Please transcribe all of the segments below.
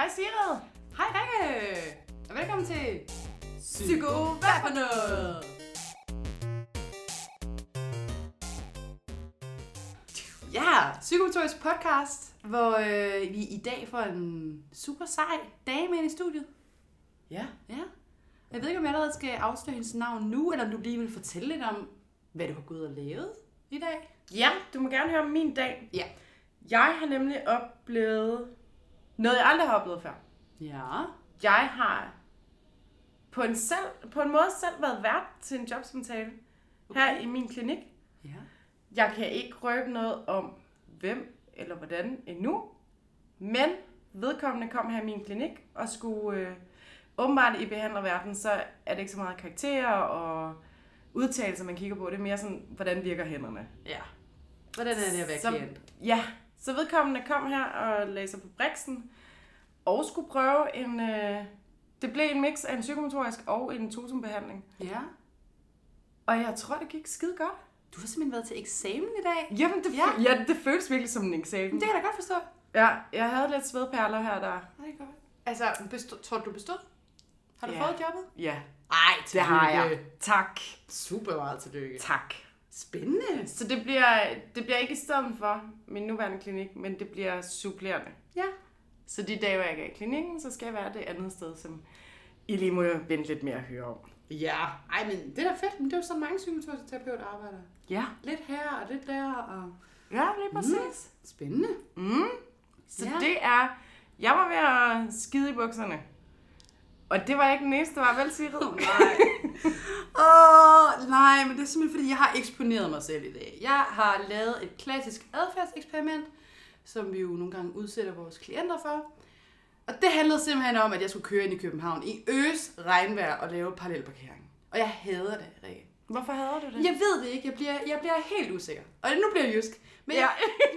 Hej Sigrid. Hej Rikke! Og velkommen til Psyko, hvad for noget? Ja, Psykomotorisk podcast, hvor øh, vi i dag får en super sej dame ind i studiet. Ja. Ja. Jeg ved ikke, om jeg allerede skal afsløre hendes navn nu, eller om du lige vil fortælle lidt om, hvad du har gået og lavet i dag. Ja, du må gerne høre om min dag. Ja. Jeg har nemlig oplevet noget, jeg aldrig har oplevet før. Ja. Jeg har på en, selv, på en måde selv været vært til en jobsamtale okay. her i min klinik. Ja. Jeg kan ikke røbe noget om, hvem eller hvordan endnu, men vedkommende kom her i min klinik og skulle øh, åbenbart i behandlerverdenen, så er det ikke så meget karakterer og udtalelser, man kigger på. Det er mere sådan, hvordan virker hænderne. Ja. Hvordan er det at være klient? Ja, så vedkommende kom her og lagde sig på briksen og skulle prøve en... Øh, det blev en mix af en psykomotorisk og en totembehandling. Ja. Og jeg tror, det gik skide godt. Du har simpelthen været til eksamen i dag. Jamen, det, Ja. ja. det føles virkelig som en eksamen. Det kan jeg da godt forstå. Ja, jeg havde lidt svedperler her der. Det er godt. Altså, bestod, tror du, du bestod? Har du Ja. fået jobbet? Ja, Ej, det har jeg. Tak. Super meget tillykke. Tak. Spændende. Så det bliver, det bliver ikke i stedet for min nuværende klinik, men det bliver supplerende. Ja. Så de dage, hvor jeg ikke er i klinikken, så skal jeg være det andet sted, som I lige må vente lidt mere at høre om. Ja. Ej, men det er da fedt. Men det er jo sådan mange psykomotoriske terapeuter arbejder. Ja. Lidt her og lidt der. Og... Ja, lige præcis. Spændende. Mm. Så Ja. ja. det er... Jeg var ved at skide i bukserne. Og det var ikke den eneste, der var vel, Sigrid? nej. Åh, nej, men det er simpelthen fordi, jeg har eksponeret mig selv i dag. Jeg har lavet et klassisk adfærdseksperiment, som vi jo nogle gange udsætter vores klienter for. Og det handlede simpelthen om, at jeg skulle køre ind i København i øs, regnvejr og lave parallelparkering. Og jeg hader det, Rikke. Hvorfor hader du det? Jeg ved det ikke. Jeg bliver, jeg bliver helt usikker. Og nu bliver jeg jysk. Men ja. Jeg,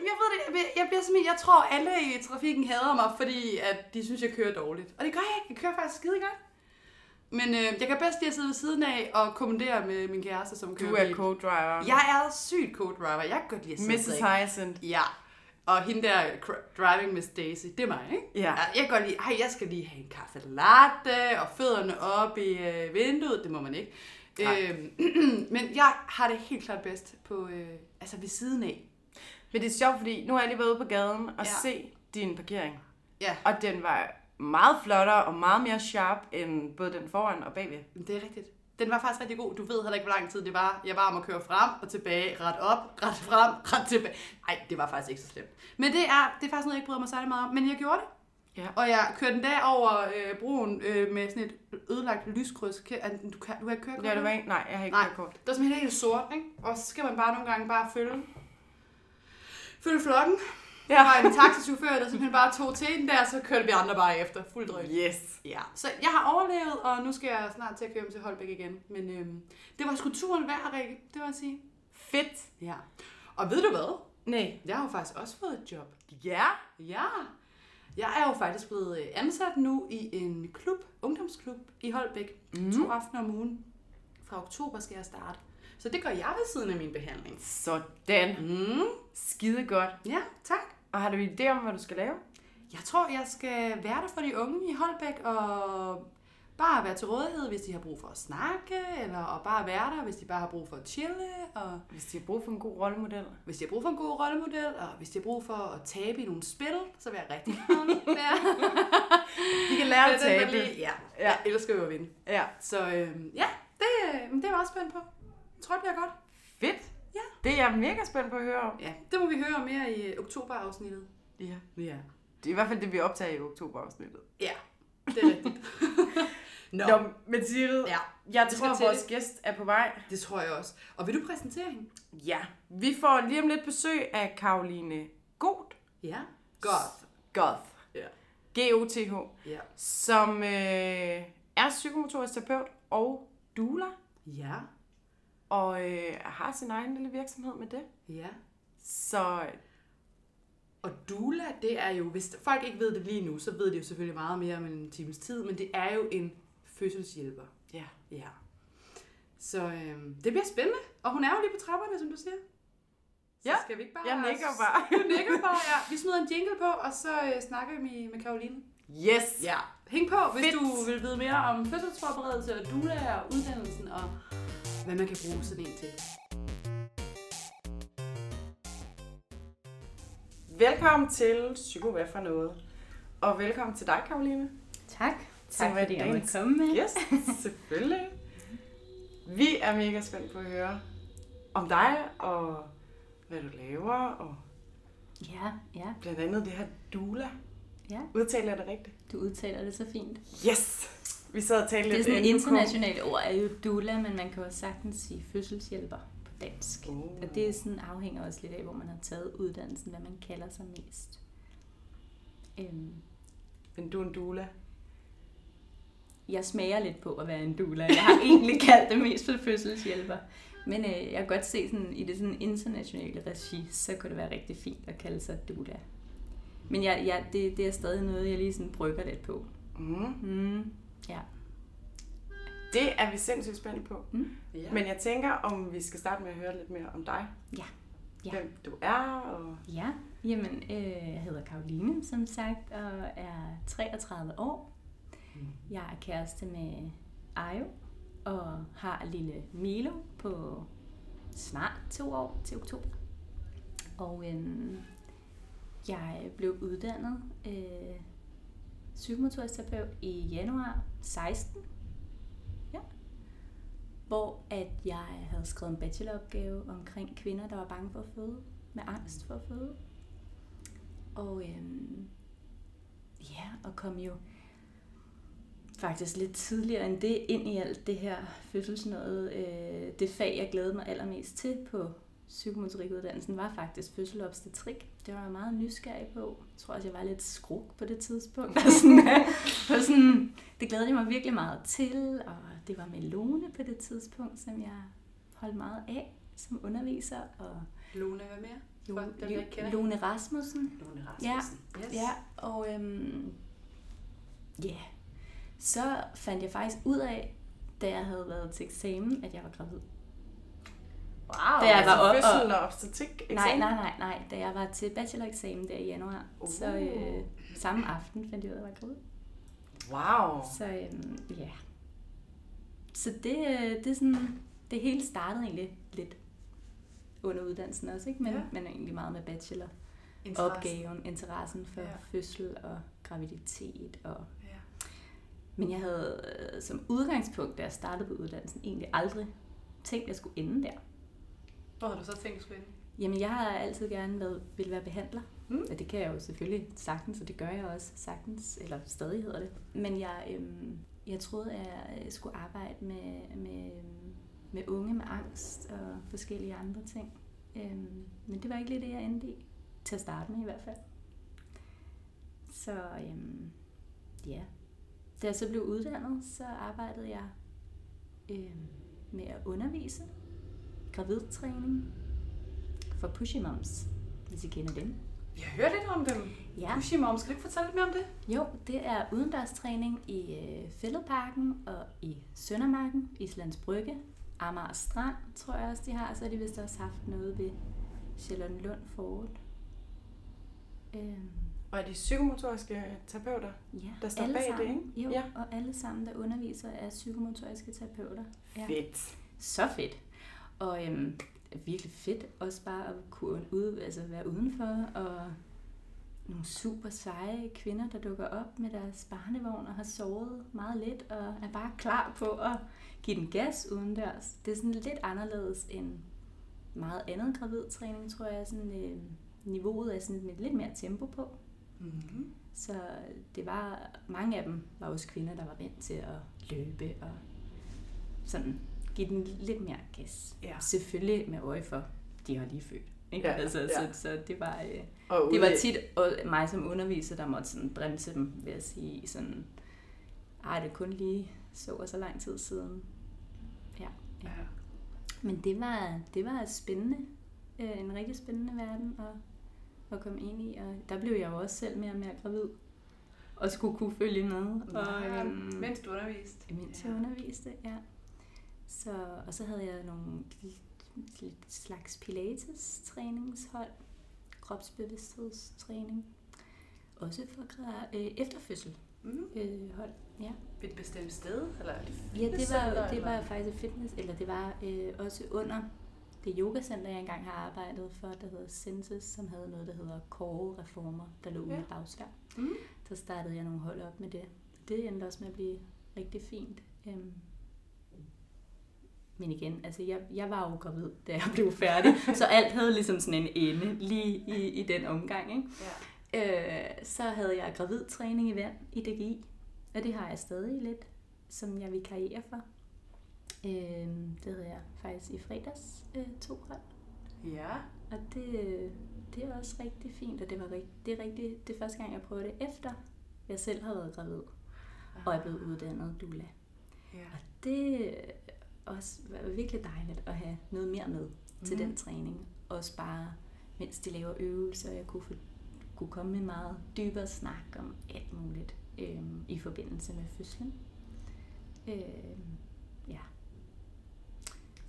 jeg ved det. Jeg bliver, jeg bliver simpelthen, jeg tror, alle i trafikken hader mig, fordi at de synes, jeg kører dårligt. Og det gør jeg ikke. Jeg kører faktisk skide godt. Men øh, jeg kan bedst lide at sidde ved siden af og kommandere med min kæreste, som kører Du er co-driver. Jeg er sygt co-driver. Jeg kan godt lide at sidde Mrs. Hyacinth. Ja. Og hende der driving Miss Daisy, det er mig, ikke? Ja. Jeg kan godt lide, ej, jeg skal lige have en kaffe latte, og fødderne op i øh, vinduet, det må man ikke. Nej. Øhm, men jeg har det helt klart bedst på, øh, altså ved siden af. Men det er sjovt, fordi nu har jeg lige været ude på gaden og ja. se din parkering. Ja, Og den var meget flottere og meget mere sharp end både den foran og bagved. det er rigtigt. Den var faktisk rigtig god. Du ved heller ikke, hvor lang tid det var. Jeg var om at køre frem og tilbage, ret op, ret frem, ret tilbage. Nej, det var faktisk ikke så slemt. Men det er, det er faktisk noget, jeg ikke bryder mig særlig meget om. Men jeg gjorde det. Ja. Og jeg kørte den dag over øh, broen øh, med sådan et ødelagt lyskryds. Kan- Du kan, du har ikke kørt Ja, det var ikke, nej, jeg har ikke Nej. kørekort. Det var simpelthen helt sort, ikke? Og så skal man bare nogle gange bare følge, følge flokken. Ja. Der var en taxichauffør, der simpelthen bare tog til den der, så kørte vi andre bare efter. Fuld drøn. Yes. Ja. Så jeg har overlevet, og nu skal jeg snart til at køre hjem til Holbæk igen. Men øhm, det var sgu turen værd, Rikke. Det må jeg sige. Fedt. Ja. Og ved du hvad? Nej. Jeg har jo faktisk også fået et job. Ja. Ja. Jeg er jo faktisk blevet øh, ansat nu i en klub, ungdomsklub i Holbæk. Mm. To aftener om ugen. Fra oktober skal jeg starte. Så det gør jeg ved siden af min behandling. Sådan. Mm. Skide godt. Ja, tak. Og har du en idé om, hvad du skal lave? Jeg tror, jeg skal være der for de unge i Holbæk og bare være til rådighed, hvis de har brug for at snakke, eller og bare være der, hvis de bare har brug for at chille, og Hvis de har brug for en god rollemodel. hvis de har brug for en god rollemodel, og hvis de har brug for at tabe i nogle spil, så vil jeg rigtig gerne være. De kan lære Ja, at tabe. lige- Ja, jeg elsker jo at vinde. Ja. Så øhm, ja, det, øh, det er jeg også spændt på. Jeg tror, det bliver godt. Fedt. Ja. Det er jeg mega spændt på at høre om. Ja, det må vi høre mere i øh, oktoberafsnittet. Ja. Ja. Det er i hvert fald det, vi optager i oktoberafsnittet. Ja, det er rigtigt. Nå, Nå, men Sigrid, ja, jeg tror, skal at vores gæst er på vej. det tror jeg også. Og vil du præsentere hende? Ja. Vi får lige om lidt besøg af Karoline God. Ja. Godt. Goth. Ja. G-O-T-H. Ja. Som øh, er psykomotorisk terapeut og doula. Ja. Og øh, har sin egen lille virksomhed med det. Ja. Så Og doula, det er jo, hvis folk ikke ved det lige nu, så ved de jo selvfølgelig meget mere om en times tid, men det er jo en fødselshjælper. ja. Ja. Så øhm, det bliver spændende. Og hun er jo lige på trapperne, som du siger. Så Ja, skal vi ikke bare... jeg nikker bare. Du nikker bare, ja. Vi smider en jingle på, og så øh, snakker vi med Karoline. Yes! Ja, hæng på, hvis Fedt. du vil vide mere om fødselsforberedelse og doula og uddannelsen og hvad man kan bruge sådan en til. Velkommen til Psyko Hvad for noget. Og velkommen til dig, Karoline. Tak. Tak er fordi jeg måtte komme med. Yes, selvfølgelig. Vi er mega spændt på at høre om dig, og hvad du laver, og Ja, ja, blandt andet det her doula. ja. Udtaler jeg det rigtigt? Du udtaler det så fint. Yes! Vi sad og talte Det er lidt sådan et internationalt ord, er jo doula, men man kan jo sagtens sige fødselshjælper på dansk. Uh. Og det er sådan, afhænger også lidt af, hvor man har taget uddannelsen, hvad man kalder sig mest. Øhm, Men du er en doula. jeg smager lidt på at være en doula. Jeg har egentlig kaldt det mest for fødselshjælper. Men øh, jeg kan godt se sådan, i det sådan internationale regi, så kunne det være rigtig fint at kalde sig doula. Men jeg, jeg, det, det er stadig noget, jeg lige sådan brygger lidt på. Mm. Mm, ja. Det er vi sindssygt spændt på. Ja. Men jeg tænker, om vi skal starte med at høre lidt mere om dig. Ja. Ja. Hvem du er, og Ja, jamen, øh, jeg hedder Karoline, som sagt, og er 33 år. Jeg er kæreste med Ajo, og har lille Milo på snart to år til oktober. Og øhm, jeg blev uddannet øh, psykomotorisk terapeut i januar 16. Ja. Hvor at jeg havde skrevet en bacheloropgave omkring kvinder, der var bange for at føde, med angst for at føde. Og øhm, ja, og kom jo faktisk lidt tidligere end det ind i alt det her fødselsnødet. Øh, det fag, jeg glædede mig allermest til på psykomotorikuddannelsen, var faktisk fødselobstetrik. Det var jeg meget nysgerrig på. Jeg tror også, jeg var lidt skruk på det tidspunkt. Og sådan, og sådan, det glædede jeg mig virkelig meget til, og det var med Lone på det tidspunkt, som jeg holdt meget af som underviser, og Lone, hvad mere? Jo, For dem, Lone Rasmussen. Lone Rasmussen. Yes. Ja, og øhm, yeah. så fandt jeg faktisk ud af, da jeg havde været til eksamen, at jeg var gravid. Wow, Da jeg var op- altså fødsel og obstetrik. Nej, nej, nej, nej. Da jeg var til bacheloreksamen der i januar, Uh. så øh, samme aften fandt jeg ud af, at jeg var gravid. Wow. Så øhm, ja. Så det, øh, det er sådan, det hele startede egentlig lidt under uddannelsen også, ikke? Men, Ja. men egentlig meget med bachelor. Interesse. Opgaven, interessen for ja. fødsel og graviditet og Ja. Men jeg havde øh, som udgangspunkt, da jeg startede på uddannelsen, egentlig aldrig tænkt, at jeg skulle ende der. Hvor har du så tænkt, du skulle ind? Jamen, jeg har altid gerne været, vil være behandler. Mm. Og det kan jeg jo selvfølgelig sagtens, og det gør jeg også sagtens, eller stadig hedder det. Men jeg, øhm, jeg troede, at jeg skulle arbejde med, med, med unge med angst og forskellige andre ting. Øhm, men det var ikke lige det, jeg endte i. Til at starte med i hvert fald. Så øhm, ja. Da jeg så blev uddannet, så arbejdede jeg øhm, med at undervise gravidtræning for pushy moms, hvis I kender dem. Har hørt lidt om dem. Ja. Pushy Mom, skal du ikke fortælle lidt mere om det? Jo, det er udendørstræning i øh, Fælledparken og i Søndermarken, Islands Brygge, Amager Strand, tror jeg også, de har. Så har de vist også haft noget ved Charlottenlund Fort. Øhm, Og er de psykomotoriske terapeuter? ja, Der står bag det, sammen, ikke? Jo, ja. og alle sammen, der underviser, er psykomotoriske terapeuter. Ja. Fedt. Så fedt. Og øhm, virkelig fedt også bare at kunne ud, altså være udenfor og nogle super seje kvinder, der dukker op med deres barnevogn og har sovet meget lidt og er bare klar på at give den gas udendørs. Det er sådan lidt anderledes end meget andet gravidtræning, tror jeg. Sådan, øh, niveauet er sådan med lidt mere tempo på. Mm-hmm. Så det var, mange af dem var også kvinder, der var vant til at løbe og sådan give den lidt mere gas. Ja. Selvfølgelig med øje for, de har lige født. Ikke? Ja, altså, ja. Så, så det var, øh, Og det var tit mig som underviser, der måtte sådan bremse dem ved at sige sådan, ej, det kun lige så og så lang tid siden. Ja. Ja. Men det var, det var spændende. Øh, en rigtig spændende verden at, at komme ind i. Og der blev jeg jo også selv mere og mere gravid. Og skulle kunne følge med. Og, Og, øhm, mens du underviste. Mens jeg underviste, ja. Så, og så havde jeg nogle slags pilates træningshold, kropsbevidsthedstræning. også for øh, efterfødsel Mm. øh, hold. Ja. Et bestemt sted? Eller et Ja, det var, det var faktisk et fitness, eller det var øh, også under det yogacenter, jeg engang har arbejdet for, der hedder Senses, som havde noget, der hedder Core Reformer, der lå ude i Bagsvær. Mm. Så startede jeg nogle hold op med det. Det endte også med at blive rigtig fint. Øhm. Men igen, altså jeg, jeg var jo gravid, da jeg blev færdig, så alt havde ligesom sådan en ende lige i, i den omgang. Ikke? Ja. Øh, så havde jeg gravidtræning i vand i DGI, og det har jeg stadig lidt, som jeg vikarierer for. Øh, det havde jeg faktisk i fredags øh, to hold, Ja. og det, det er også rigtig fint, og det var rigt, det er rigtig, det er første gang, jeg prøvede det efter, jeg selv har været gravid, og er blevet uddannet doula. Ja. Og det også var virkelig dejligt at have noget mere med til Mhm. den træning. Også bare, mens de laver øvelser, jeg kunne, få, kunne komme med meget dybere snak om alt muligt øhm, i forbindelse med fødslen. Øhm, ja.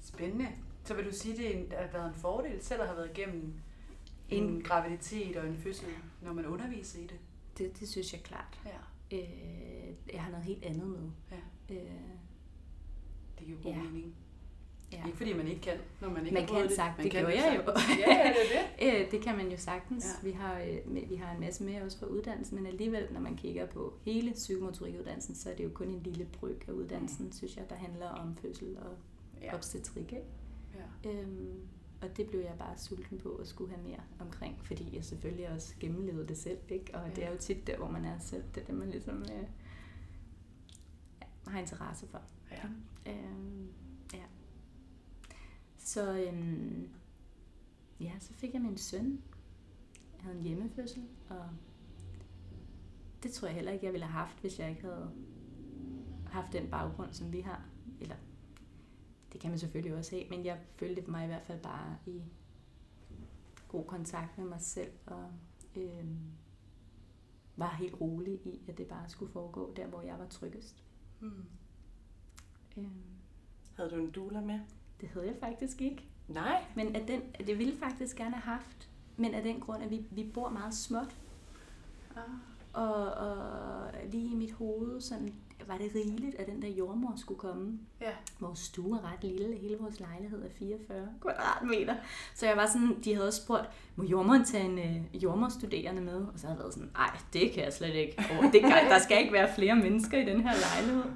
Spændende. Så vil du sige, det er en- har været en fordel selv at have været igennem en, En- graviditet og en fødsel, når man underviser i det? Det, det synes jeg klart. Ja. Øh, jeg har noget helt andet med. Ja. Øh, Det giver god Ja. mening. ja. Ikke fordi man ikke kan, når man ikke Man har kan det. sagt, Man det kan gjorde jeg jo. Ja, ja, det er det. Øh, det kan man jo sagtens. Ja. Vi, har, øh, vi har en masse med også fra uddannelsen, men alligevel, når man kigger på hele psykomotorikuddannelsen, så er det jo kun en lille bryg af uddannelsen, synes jeg, der handler om fødsel og Ja. obstetrik. Ikke? ja. Øhm, og det blev jeg bare sulten på at skulle have mere omkring, fordi jeg selvfølgelig også gennemlevede det selv. Ikke? Og Ja. det er jo tit der, hvor man er selv, det er det, man ligesom øh, har interesse for. Ja. Øhm, ja. Så øhm, ja, så fik jeg min søn. Jeg havde en hjemmefødsel, og det tror jeg heller ikke, jeg ville have haft, hvis jeg ikke havde haft den baggrund, som vi har. Eller det kan man selvfølgelig også have, men jeg følte mig i hvert fald bare i god kontakt med mig selv, og øhm, var helt rolig i, at det bare skulle foregå der, hvor jeg var tryggest. Hmm. Øhm, Havde du en doula med? det havde jeg faktisk ikke. Nej. Men at den, at jeg ville faktisk gerne have haft, men af den grund, at vi, vi bor meget småt, Ah. og, og lige i mit hoved sådan, var det rigeligt, at den der jordmor skulle komme. Ja. Vores stue er ret lille, hele vores lejlighed er 44 kvadratmeter. Så jeg var sådan, de havde også spurgt, må jordmoren tage en øh, jordmorstuderende med? Og så havde jeg været sådan, nej, det kan jeg slet ikke. Oh, det kan, der skal ikke være flere mennesker i den her lejlighed.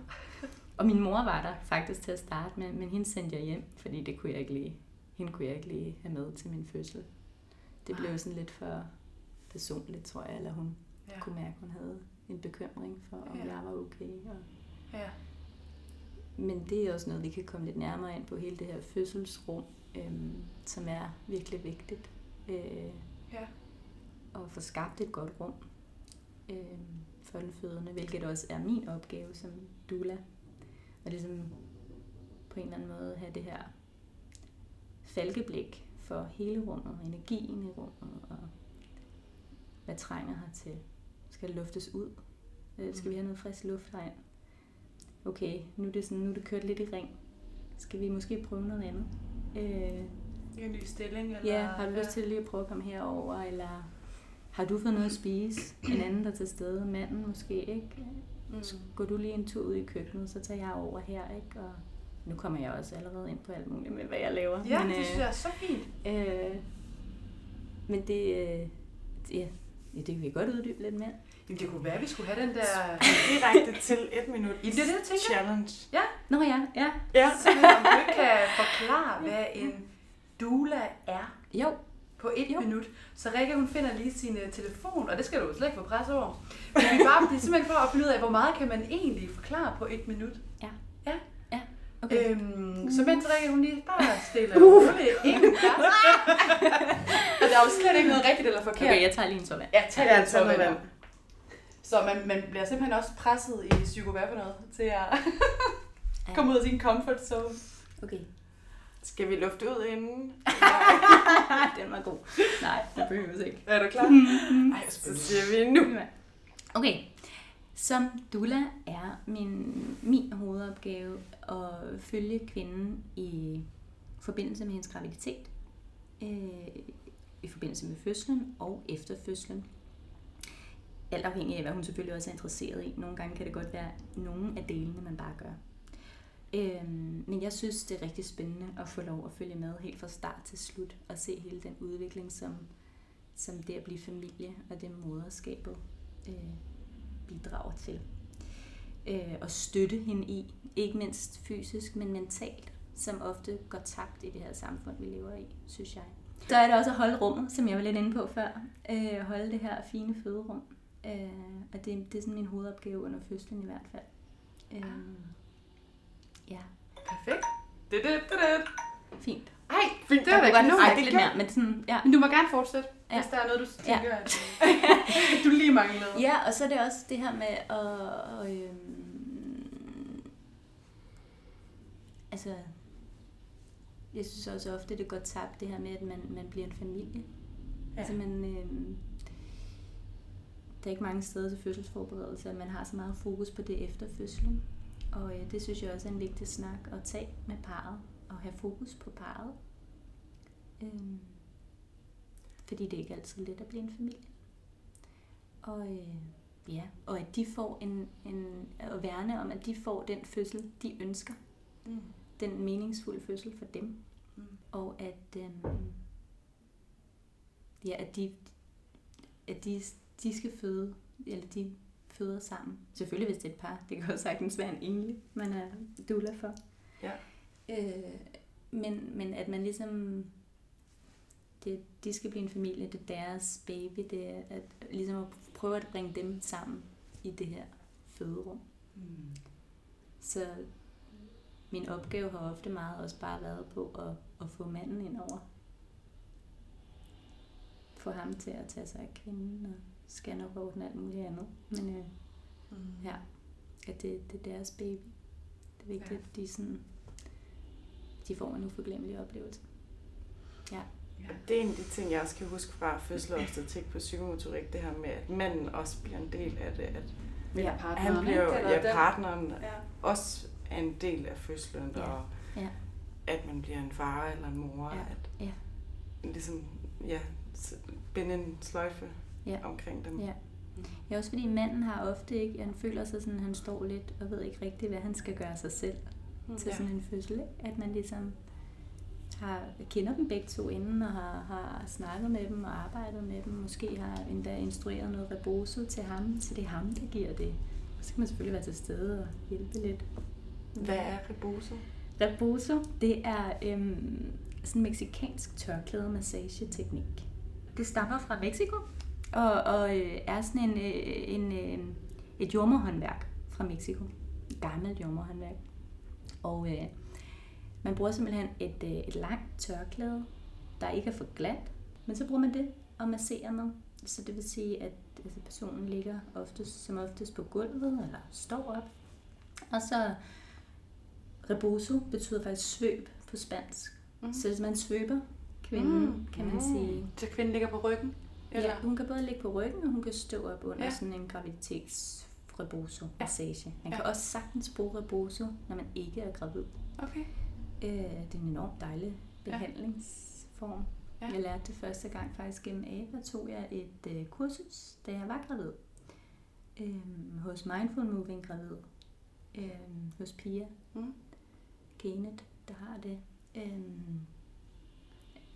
Og min mor var der faktisk til at starte med, men hende sendte jeg hjem, fordi det kunne jeg ikke lige, hende kunne jeg ikke lige have med til min fødsel. Det blev sådan lidt for personligt, tror jeg, eller hun Ja. kunne mærke, at hun havde en bekymring for, om Ja. jeg var okay. Og, Ja. men det er også noget, vi kan komme lidt nærmere ind på, hele det her fødselsrum, øhm, som er virkelig vigtigt. Øh, Ja. at få skabt et godt rum øhm, for den fødende, hvilket også er min opgave som doula. At ligesom på en eller anden måde have det her falkeblik for hele rummet, energien i rummet, og hvad trænger her til. Skal det luftes ud? Øh, Skal vi have noget frisk luft herind? Okay, nu er det, sådan, nu er det kørt lidt i ring. Skal vi måske prøve noget andet? Øh, En ny stilling? Eller? Ja, har du lyst til lige at prøve at komme herover, eller har du fået noget at spise? En anden, der er til stede, manden måske, ikke? Mm. Så går du lige en tur ud i køkkenet, så tager jeg over her, ikke? Og nu kommer jeg også allerede ind på alt muligt med, hvad jeg laver. Ja, men, det synes jeg er så fint. øh, men det, øh, ja, ja, det kan vi godt uddybe lidt mere. Jamen, det kunne være, at vi skulle have den der... Direkte til et minut Ja, det er det, jeg tænker. challenge. Nå ja, ja. Ja. Simpelthen, om du ikke kan forklare, hvad en doula er Jo, på et Jo. minut. Så Rikke, hun finder lige sin øh, telefon, og det skal du jo slet ikke få pres over. Men vi er bare det er simpelthen for at finde ud af, hvor meget kan man egentlig forklare på et minut. Ja. Ja. Ja, okay. Øhm, så mens Rikke, hun lige bare stiller uh. roligt en glas. og der er jo slet ikke noget rigtigt eller forkert. okay, jeg tager lige en vand. Ja, tag Ja, noget vand. Så man, man bliver simpelthen også presset i psyko noget, til at komme ud af sin comfort zone. Okay. Skal vi lufte ud inden? Den var god. Nej, det behøves ikke. Er du klar? Ej, Så siger vi nu. Okay. Som doula er min, min hovedopgave at følge kvinden i forbindelse med hendes graviditet, øh, i forbindelse med fødslen og efter fødslen. alt afhængig af, hvad hun selvfølgelig også er interesseret i. Nogle gange kan det godt være nogle af delene, man bare gør. Øhm, men jeg synes, det er rigtig spændende at få lov at følge med helt fra start til slut, og se hele den udvikling, som, som det at blive familie og det moderskabet øh, bidrager til. Øh, og støtte hende i, ikke mindst fysisk, men mentalt, som ofte går tabt i det her samfund, vi lever i, synes jeg. Så er det også at holde rummet, som jeg var lidt inde på før. Øh, holde det her fine føderum. Øh, og det, det er sådan min hovedopgave under fødslen i hvert fald. Øh, ja, Perfekt. Det, det, det, det. fint. Ej, Fint. det var da have sagt lidt mere, men sådan, ja. Men du må gerne fortsætte, Ja. ja. hvis der er noget, du Ja. tænker, at, at du lige manglede. Ja, og så er det også det her med at... øhm, altså, jeg synes også ofte, det går tabt, det her med, at man, man bliver en familie. Ja. Altså, man, øhm, der er ikke mange steder til fødselsforberedelse, at man har så meget fokus på det efter fødslen. Og øh, det synes jeg også er en vigtig snak at tage med parret, og have fokus på parret. Øhm, fordi det er ikke altid let at blive en familie. Og øh, ja, og at de får en, en, at værne om, at de får den fødsel, de ønsker. Mm. Den meningsfulde fødsel for dem. Mm. Og at, øh, ja, at, de, at de, de skal føde, eller de føder sammen. Selvfølgelig hvis det er et par. Det kan jo sagtens være en enlig, man er doula for. Ja. Øh, men, men at man ligesom det, de skal blive en familie, det er deres baby, det er at, ligesom at prøve at bringe dem sammen i det her føderum. Mm. Så min opgave har ofte meget også bare været på at, at få manden ind over. Få ham til at tage sig af kvinden og scanne op og alt muligt andet. Men øh, Mm. ja, at det, det er deres baby. Det er vigtigt, Ja. at de, sådan, de får en uforglemmelig oplevelse. Ja. Ja, det er en af de ting, jeg også kan huske fra fødselsopstatik på psykomotorik, det her med, at manden også bliver en del af det. At Ja, partneren, han bliver ja, partneren Ja. også er en del af fødslen, Ja. og Ja. at man bliver en far eller en mor. Ja. At Ja. ligesom, ja, binde en sløjfe Ja. omkring dem. Ja. Ja, også fordi manden har ofte ikke, han føler sig sådan, han står lidt og ved ikke rigtigt, hvad han skal gøre sig selv Mm. til sådan en fødsel. Ikke? At man ligesom har, kender dem begge to inden og har, har snakket med dem og arbejdet med dem. Måske har endda instrueret noget reboso til ham, så det er ham, der giver det. Og så kan man selvfølgelig være til stede og hjælpe lidt. Hvad er reboso? Reboso, det er øhm, sådan en meksikansk tørklæde massageteknik. Det stammer fra Mexico, og, og øh, er sådan en, øh, en, øh, et jordmorhåndværk fra Mexico. Et gammelt jordmorhåndværk. Og øh, man bruger simpelthen et, øh, et langt tørklæde, der ikke er for glat, men så bruger man det og masserer med. Så det vil sige, at altså, personen ligger oftest, som oftest på gulvet eller står op. Og så reboso betyder faktisk svøb på spansk. Mm. Så hvis man svøber kvinden, mm. kan man Mm. sige. Så kvinden ligger på ryggen? Eller? Ja, hun kan både ligge på ryggen, og hun kan stå op under Ja. sådan en graviditets reboso massage. Man Ja. kan også sagtens bruge reboso, når man ikke er gravid. Okay. Øh, det er en enormt dejlig behandlingsform. Ja. Jeg lærte det første gang faktisk gennem AVA, tog jeg et øh, kursus, da jeg var gravid. Øh, hos Mindful Moving Gravid. Øh, hos Pia Mm. Genet, der har det. Øh,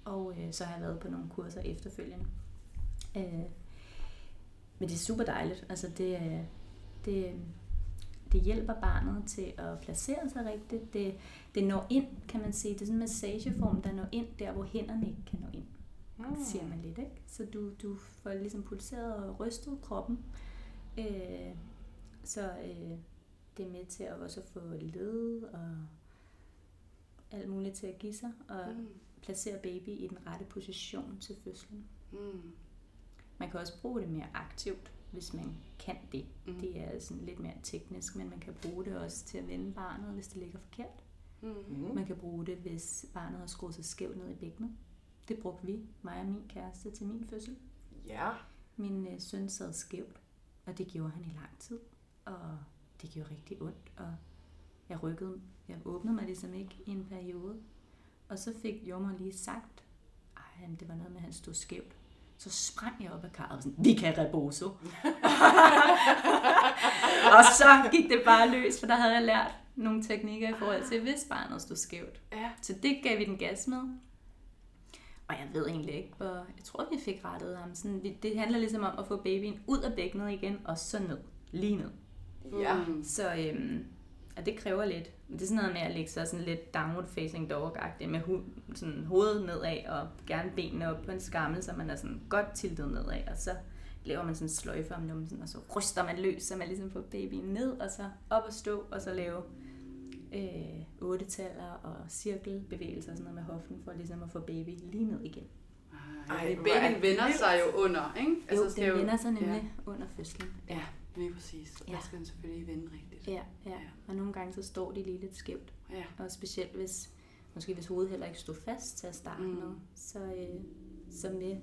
og øh, så har jeg været på nogle kurser efterfølgende. Øh, men det er super dejligt. Altså det, det, det hjælper barnet til at placere sig rigtigt. Det, det når ind, kan man sige. Det er sådan en massageform, der når ind der, hvor hænderne ikke kan nå ind, Mm. siger man lidt. Ikke? Så du, du får ligesom pulseret og rystet kroppen. Øh, så øh, det er med til at også få led og alt muligt til at give sig, og Mm. placere baby i den rette position til fødslen. Mm. Man kan også bruge det mere aktivt, hvis man kan det. Mm. Det er sådan lidt mere teknisk, men man kan bruge det også til at vende barnet, hvis det ligger forkert. Mm. Mm. Man kan bruge det, hvis barnet har skruet sig skævt ned i bækkenet. Det brugte vi, mig og min kæreste, til min fødsel. Ja. Min øh, søn sad skævt, og det gjorde han i lang tid. Og det gjorde rigtig ondt, og jeg rykkede, jeg åbnede mig ligesom ikke i en periode. Og så fik jordmoren lige sagt, ej, det var noget med, at han stod skævt. Så sprang jeg op ad karret og sådan, vi kan reboso. og så gik det bare løs, for der havde jeg lært nogle teknikker i forhold til, hvis barnet stod skævt. Ja. Så det gav vi den gas med. Og jeg ved egentlig ikke, hvor... Jeg tror, vi fik rettet ham. Sådan, det handler ligesom om at få babyen ud af bækkenet igen, og så ned. Lige ned. Ja. Så øhm, og det kræver lidt. Men det er sådan noget med at lægge sig sådan lidt downward facing dog med hu- sådan hovedet nedad og gerne benene op på en skammel, så man er sådan godt tiltet nedad. Og så laver man sådan en sløjfe om numsen, og så ryster man løs, så man ligesom får babyen ned, og så op og stå, og så lave øh, otte taller og cirkelbevægelser og sådan noget med hoften, for ligesom at få baby lige ned igen. Ej, Ej, er babyen vender sig jo under, ikke? Altså, jo, den jo, vender sig nemlig Ja, under fødslen. ja lige præcis. Ja. der skal den selvfølgelig vende rigtigt. Ja, ja. Ja. Og nogle gange så står de lige lidt skævt. Ja. Og specielt hvis, måske hvis hovedet heller ikke stod fast til at starte Mm. med, så, øh, så med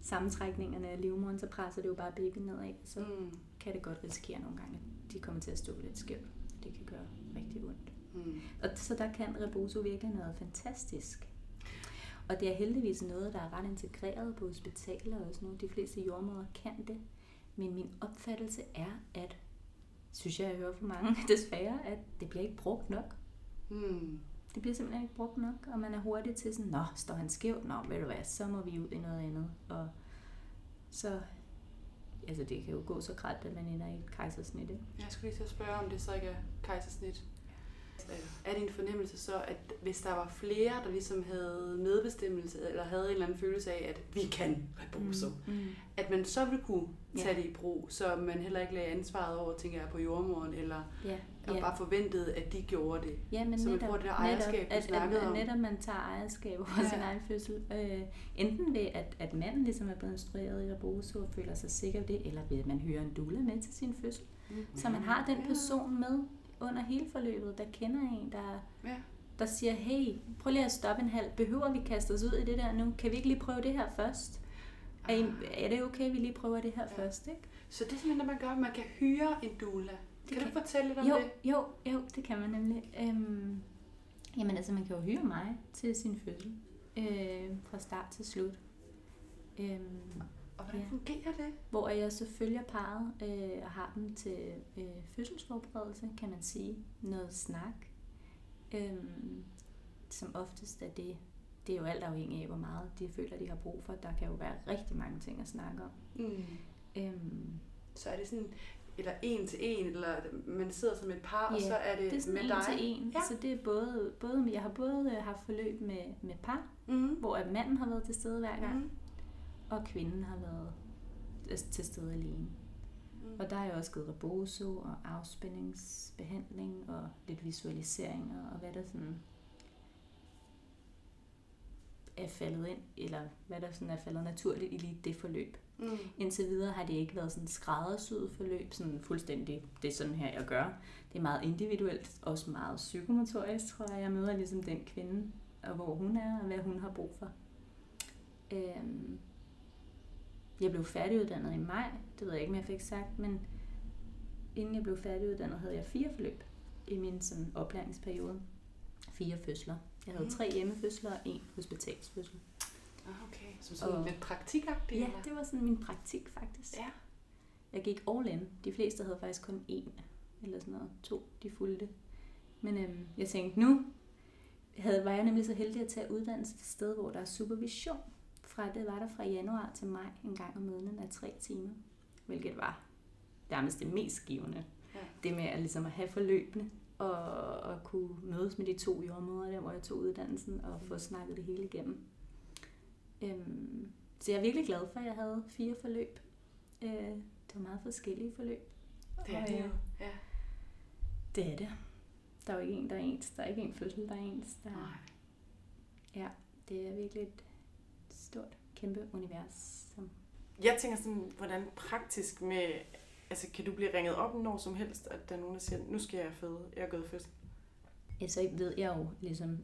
sammentrækningerne af livmoderen, så presser det jo bare babyen nedad. Så mm. Mm. kan det godt risikere nogle gange, at de kommer til at stå lidt skævt. Det kan gøre rigtig ondt. Mm. Og så der kan Rebozo virkelig noget fantastisk. Og det er heldigvis noget, der er ret integreret på hospitaler og sådan noget. De fleste jordmøder kan det. Men min opfattelse er, at, synes jeg, jeg hører for mange desværre, at det bliver ikke brugt nok. Mm. Det bliver simpelthen ikke brugt nok, og man er hurtig til sådan, nå, står han skævt? Nå, ved du hvad, så må vi ud i noget andet. Og så, altså det kan jo gå så grædt, at man ender i et kejsersnit, ikke? Jeg skulle lige til at spørge, om det så ikke er kejsersnit. Er din fornemmelse så, at hvis der var flere, der ligesom havde medbestemmelse, eller havde en eller anden følelse af, at vi kan Rebozo, mm. Mm. at man så ville kunne tage Ja. det i brug, så man heller ikke lagde ansvaret over, tænker jeg, på jordmoren, eller Ja, og ja. bare forventede, at de gjorde det. Ja, men Så man netop, får det der ejerskab, netop, du at, at, at om. netop man tager ejerskab over Ja. sin egen fødsel. Øh, enten ved, at, at manden ligesom er blevet instrueret i Rebozo og føler sig sikker ved det, eller ved, at man hører en doula med til sin fødsel. Mm. Så man har den person med under hele forløbet, der kender en, der, Ja. der siger, hey, prøv lige at stoppe en halv. Behøver vi kaste os ud i det der nu? Kan vi ikke lige prøve det her først? Er, I, er det okay, vi lige prøver det her Ja. først, ikke? Så det er simpelthen, at man gør, at man kan hyre en doula. Kan, kan kan- du fortælle lidt om Jo, det? jo, jo, det kan man nemlig. Øhm, jamen altså, man kan jo hyre mig til sin fødsel. Øh, fra start til slut. Øhm, Og hvordan Ja. fungerer det? hvor jeg så følger parret øh, og har dem til øh, fødselsforberedelse, kan man sige. Noget snak. Øhm, som oftest er det, det er jo alt afhængigt af, hvor meget de føler, de har brug for. Der kan jo være rigtig mange ting at snakke om. Mm. Øhm, Så er det sådan, eller en til en, eller man sidder som et par, og Ja, så er det, det er med en dig? til en. Ja. Så det er både, både, jeg har både øh, haft forløb med, med par, Mm. hvor at manden har været til stede hver gang, Mm. og kvinden har været øh, til stede alene. Mm. Og der har jeg også givet rebozo og afspændingsbehandling og lidt visualiseringer og hvad der sådan er faldet ind, eller hvad der sådan er faldet naturligt i lige det forløb. Mm. Indtil videre har det ikke været sådan skræddersyet forløb, sådan fuldstændig, det er sådan her, jeg gør. Det er meget individuelt, også meget psykomotorisk, tror jeg. Jeg møder ligesom den kvinde, og hvor hun er, og hvad hun har brug for. Øhm, jeg blev færdiguddannet i maj, det ved jeg ikke, om jeg fik sagt, men inden jeg blev færdiguddannet, havde jeg fire forløb i min sådan, oplæringsperiode. Fire fødsler. Jeg havde Mm. tre hjemmefødsler og en hospitalsfødsel. Ah, okay. Som sådan Og- lidt praktikagtigt? Ja, eller? det var sådan min praktik faktisk. Ja. Jeg gik all in. De fleste havde faktisk kun én eller sådan noget. To, de fulgte. Men øhm, jeg tænkte, nu havde, var jeg nemlig så heldig at tage uddannelse et sted, hvor der er supervision. Fra, det var der fra januar til maj en gang om måneden af tre timer. Hvilket var nærmest det mest givende. Ja. Det med at, ligesom at have forløbende og, og kunne mødes med de to jordmøder, der hvor jeg tog uddannelsen og få snakket det hele igennem. Øhm, så jeg er virkelig glad for, at jeg havde fire forløb. Øh, det var meget forskellige forløb. Det er Og, det øh, jo. Ja. Det er det. Der er jo ikke en, der er ens. Der er ikke en fødsel, der er ens. Der, Nej. ja, det er virkelig et stort, kæmpe univers. Som, Jeg tænker sådan, hvordan praktisk med... Altså, kan du blive ringet op når som helst, at der er nogen, der siger, nu skal jeg føde, jeg er gået fødsel. ja, så ved jeg jo ligesom,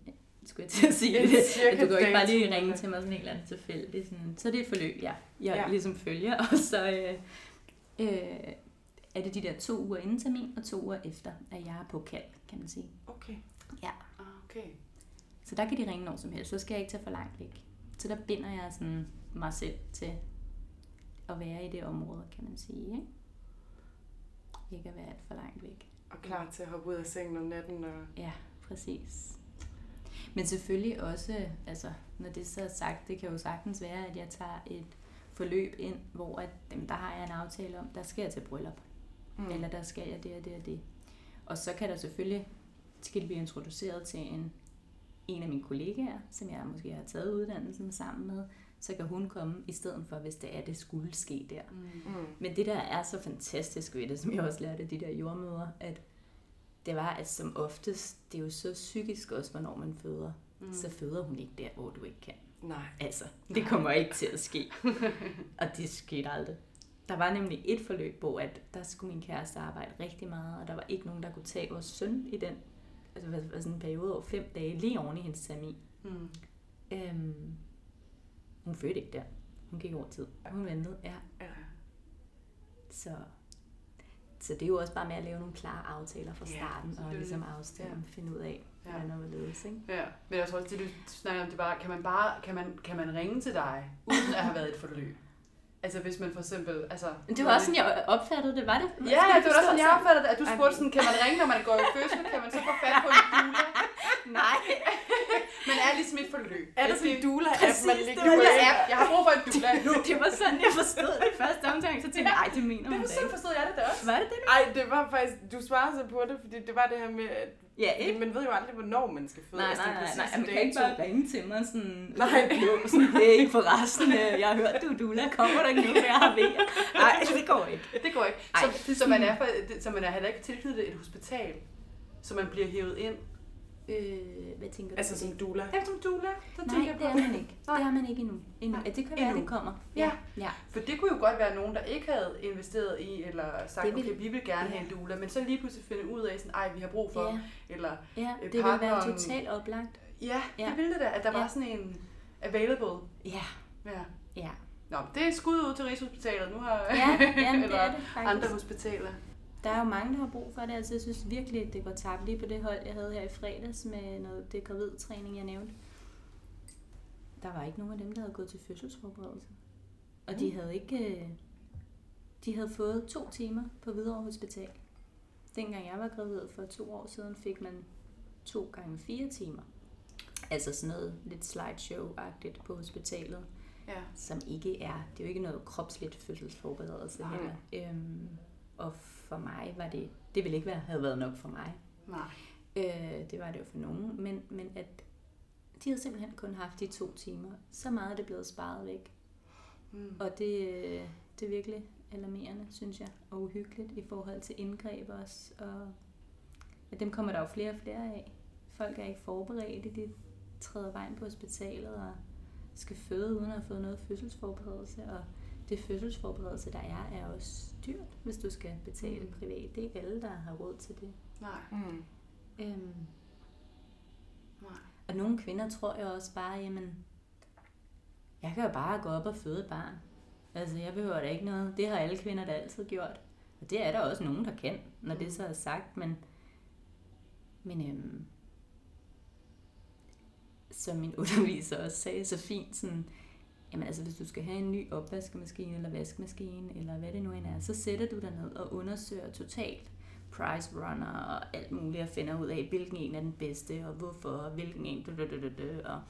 skulle jeg til at sige En det, at du kan ikke bare lige ringe til mig sådan helt andet tilfældigt. Sådan, så det er et forløb, ja. Jeg Ja. ja. ligesom følger, og så øh, øh, er det de der to uger inden termin, og to uger efter, at jeg er på kald, kan man sige. Okay. Ah, okay. Så der kan de ringe når som helst, så skal jeg ikke tage for langt væk. Så der binder jeg sådan mig selv til at være i det område, kan man sige. Ikke, ikke at være alt for langt væk. Og klar til at hoppe ud af sengen om natten. Og... Ja, præcis. Men selvfølgelig også, altså, når det så er sagt, det kan jo sagtens være, at jeg tager et forløb ind, hvor at, jamen, der har jeg en aftale om, der skal jeg til bryllup. Mm. Eller der skal jeg det og det og det. Og så kan der selvfølgelig, skal blive introduceret til en, en af mine kollegaer, som jeg måske har taget uddannelsen sammen med, så kan hun komme i stedet for, hvis det er, det skulle ske der. Mm. Men det der er så fantastisk ved det, som jeg også lærte af de der jordmøder, at det var, at som oftest, det er jo så psykisk også, hvornår man føder. Mm. Så føder hun ikke der, hvor du ikke kan. Nej. Altså, det kommer ikke til at ske. og det skete aldrig. Der var nemlig et forløb, hvor at der skulle min kæreste arbejde rigtig meget, og der var ikke nogen, der kunne tage vores søn i den altså, sådan en periode over fem dage, lige oven i hendes termin. Mm. Øhm, hun fødte ikke der. Hun gik over tid. Hun ventede, ja. Ja. Så, så det er jo også bare med at lave nogle klare aftaler fra Ja, starten, og selvfølgelig. ligesom afstemme, finde ud af, Ja. hvordan og hvorledes, ikke? Ja, men jeg tror også, det du snakker om, det bare, kan man bare, kan man, kan man ringe til dig, uden at have været et forløb? Altså hvis man for eksempel, altså... Men det var også sådan, jeg opfattede det, var det? Ja, ja, det var også sådan, jeg opfattede det, at du spurgte sådan, kan man ringe, når man går i fødsel, kan man så få fat på en doula? Nej. Er ligesom et forløb. Er der sådan en doula-app, man det lige var kan gå det. ind? app. Jeg har brug for en doula nu. Det var sådan, jeg forstod det i første omgang, så tænkte jeg, nej, det mener Det hun sådan forstod jeg det da også. Var det det? Ej, det var faktisk, du svarede så på det, fordi det var det her med, at Ja, ikke? man ved jo aldrig, hvornår man skal føde. Nej, Altså, nej, det er nej, nej, man kan ikke bare ringe til mig sådan, Nej. jo, sådan, hey, forresten, øh, jeg har hørt, du er dula, kommer der ikke nu, jeg har ved. Nej, det går ikke. Det går ikke. Ej, Så, det er så, man er, for, så man er heller ikke tilknyttet et hospital, så man bliver hævet ind. Øh, hvad tænker du? Altså på som det? doula. Ja, som doula. Så Nej, tænker jeg det på. er man ikke. Nej. Det er man ikke endnu. endnu. Ja, det kan være, endnu. det kommer. Ja. ja. For det kunne jo godt være nogen, der ikke havde investeret i, eller sagt, Det vil- okay, vi vil gerne Ja. have en doula, men så lige pludselig finde ud af, sådan, ej, vi har brug for, Ja. eller Ja, Øh, det vil være partneren- totalt oplagt. ja, Ja. det ville det da, at der Ja. var sådan en available. Ja, Ja. ja. Nå, det er skud ud til Rigshospitalet. Nu har Ja, jamen, det eller er det faktisk. andre hospitaler. Der er jo mange, der har brug for det. Altså, jeg synes virkelig, at det går tabt lige på det hold, jeg havde her i fredags med noget, det gravidtræning, jeg nævnte. Der var ikke nogen af dem, der havde gået til fødselsforberedelse. Og de havde ikke... øh, De havde fået to timer på Hvidovre Hospital. Dengang jeg var gravid for to år siden, fik man to gange fire timer. Altså sådan noget lidt slideshow-agtigt på hospitalet Ja. som ikke er, det er jo ikke noget kropsligt fødselsforberedelse Nej. heller. Øhm, og for mig var det, det ville ikke være, have været nok for mig. Nej. Øh, det var det jo for nogen, men, men at de havde simpelthen kun haft de to timer. Så meget er det blevet sparet væk. Mm. Og det, øh, det er virkelig alarmerende, synes jeg, og uhyggeligt i forhold til indgreb også. Og ja, dem kommer der jo flere og flere af. Folk er ikke forberedte, de træder vejen på hospitalet og skal føde uden at have fået noget fødselsforberedelse. Og det fødselsforberedelse, der er, er også dyrt, hvis du skal betale Mm. privat. Det er ikke alle, der har råd til det. Nej. Mm. Øhm, Nej. og nogle kvinder tror jeg også bare, jamen, jeg kan jo bare gå op og føde et barn. Altså, jeg behøver da ikke noget. Det har alle kvinder da altid gjort. Og det er der også nogen, der kan, når det så er sagt. Men, men øhm, som min underviser også sagde så fint, sådan, jamen altså, hvis du skal have en ny opvaskemaskine eller vaskemaskine, eller hvad det nu end er, så sætter du dig ned og undersøger totalt price runner og alt muligt, og finder ud af, hvilken en er den bedste, og hvorfor, og hvilken en, og,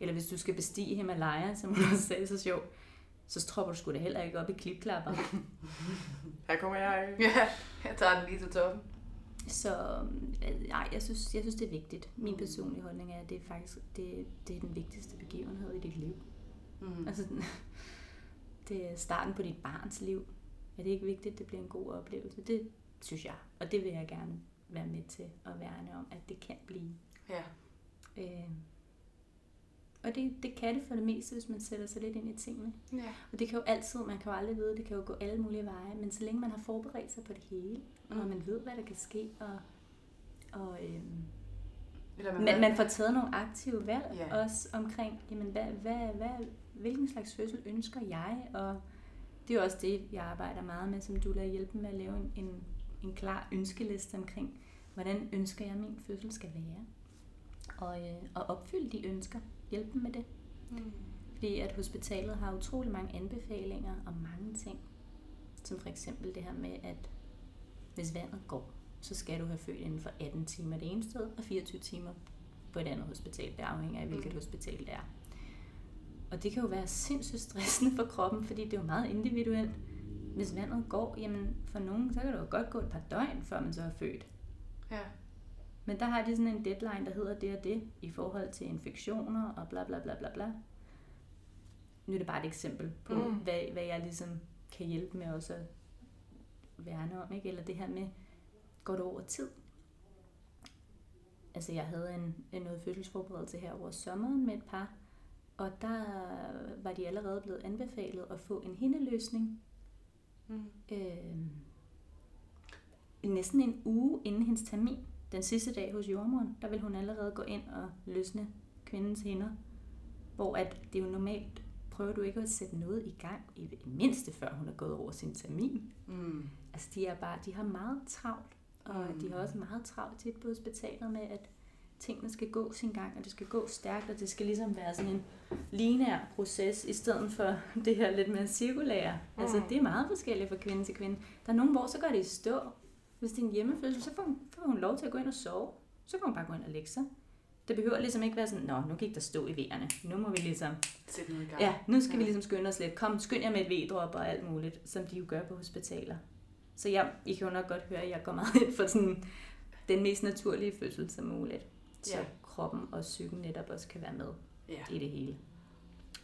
eller hvis du skal bestige Himalaya, som hun også sagde så sjovt, så tropper du sgu da heller ikke op i klipklapper. Her kommer jeg. Ja, jeg tager den lige til toppen. Så øh, nej, jeg synes, jeg synes, det er vigtigt. Min personlige holdning er, at det er faktisk det, det er den vigtigste begivenhed i dit liv. Mm. Altså, det er starten på dit barns liv. Er det ikke vigtigt, at det bliver en god oplevelse? Det synes jeg, og det vil jeg gerne være med til at værne om, at det kan blive. Ja. Øh, og det, det kan det for det meste, hvis man sætter sig lidt ind i tingene. Ja. Og det kan jo altid, man kan jo aldrig vide, det kan jo gå alle mulige veje, men så længe man har forberedt sig på det hele, mm. og man ved, hvad der kan ske, og, og øhm, Eller man, man får taget nogle aktive valg ja. også omkring, jamen, hvad, hvad, hvad, hvilken slags fødsel ønsker jeg, og det er også det, jeg arbejder meget med, som du lader hjælpe med at lave en, en, en klar ønskeliste omkring, hvordan ønsker jeg, min fødsel skal være, og, øh, og opfylde de ønsker, hjælpe dem med det. Mm. Fordi at hospitalet har utrolig mange anbefalinger om mange ting. Som for eksempel det her med, at hvis vandet går, så skal du have født inden for 18 timer det ene sted, og 24 timer på et andet hospital. Det afhænger af, hvilket hospital det er. Og det kan jo være sindssygt stressende for kroppen, fordi det er jo meget individuelt. Hvis vandet går, jamen for nogen, så kan det jo godt gå et par døgn, før man så er født. Ja. Men der har de sådan en deadline, der hedder det og det, i forhold til infektioner og bla bla bla bla bla. Nu er det bare et eksempel på, Mm. hvad, hvad jeg ligesom kan hjælpe med også at værne om, ikke? Eller det her med, går det over tid? Altså jeg havde en, en noget fødselsforberedelse her over sommeren med et par, og der var de allerede blevet anbefalet at få en hindeløsning Mm. øh, næsten en uge inden hendes termin, den sidste dag hos jordmoren, der vil hun allerede gå ind og løsne kvindens hænder. Hvor at det er jo normalt, prøver du ikke at sætte noget i gang, i det mindste før hun er gået over sin termin. Mm. Altså de, er bare, de har meget travlt, og Mm. de har også meget travlt tit på hospitalet med, at tingene skal gå sin gang, og det skal gå stærkt, og det skal ligesom være sådan en lineær proces, i stedet for det her lidt mere cirkulære. Mm. Altså det er meget forskelligt fra kvinde til kvinde. Der er nogen, hvor så går det i stå. Hvis det er en hjemmefødsel, så får hun, får hun lov til at gå ind og sove. Så kan hun bare gå ind og lægge sig. Det behøver ligesom ikke være sådan, nå, nu gik der stå i vejerne. Nu må vi ligesom Sæt noget i gang. Ja, nu skal ja. vi ligesom skynde os lidt. Kom, skynd jer med et V-drop og alt muligt, som de jo gør på hospitaler. Så jeg, I kan jo nok godt høre, at jeg går meget ind for sådan den mest naturlige fødsel som muligt. Så Ja. kroppen og psyken netop også kan være med ja. i det hele.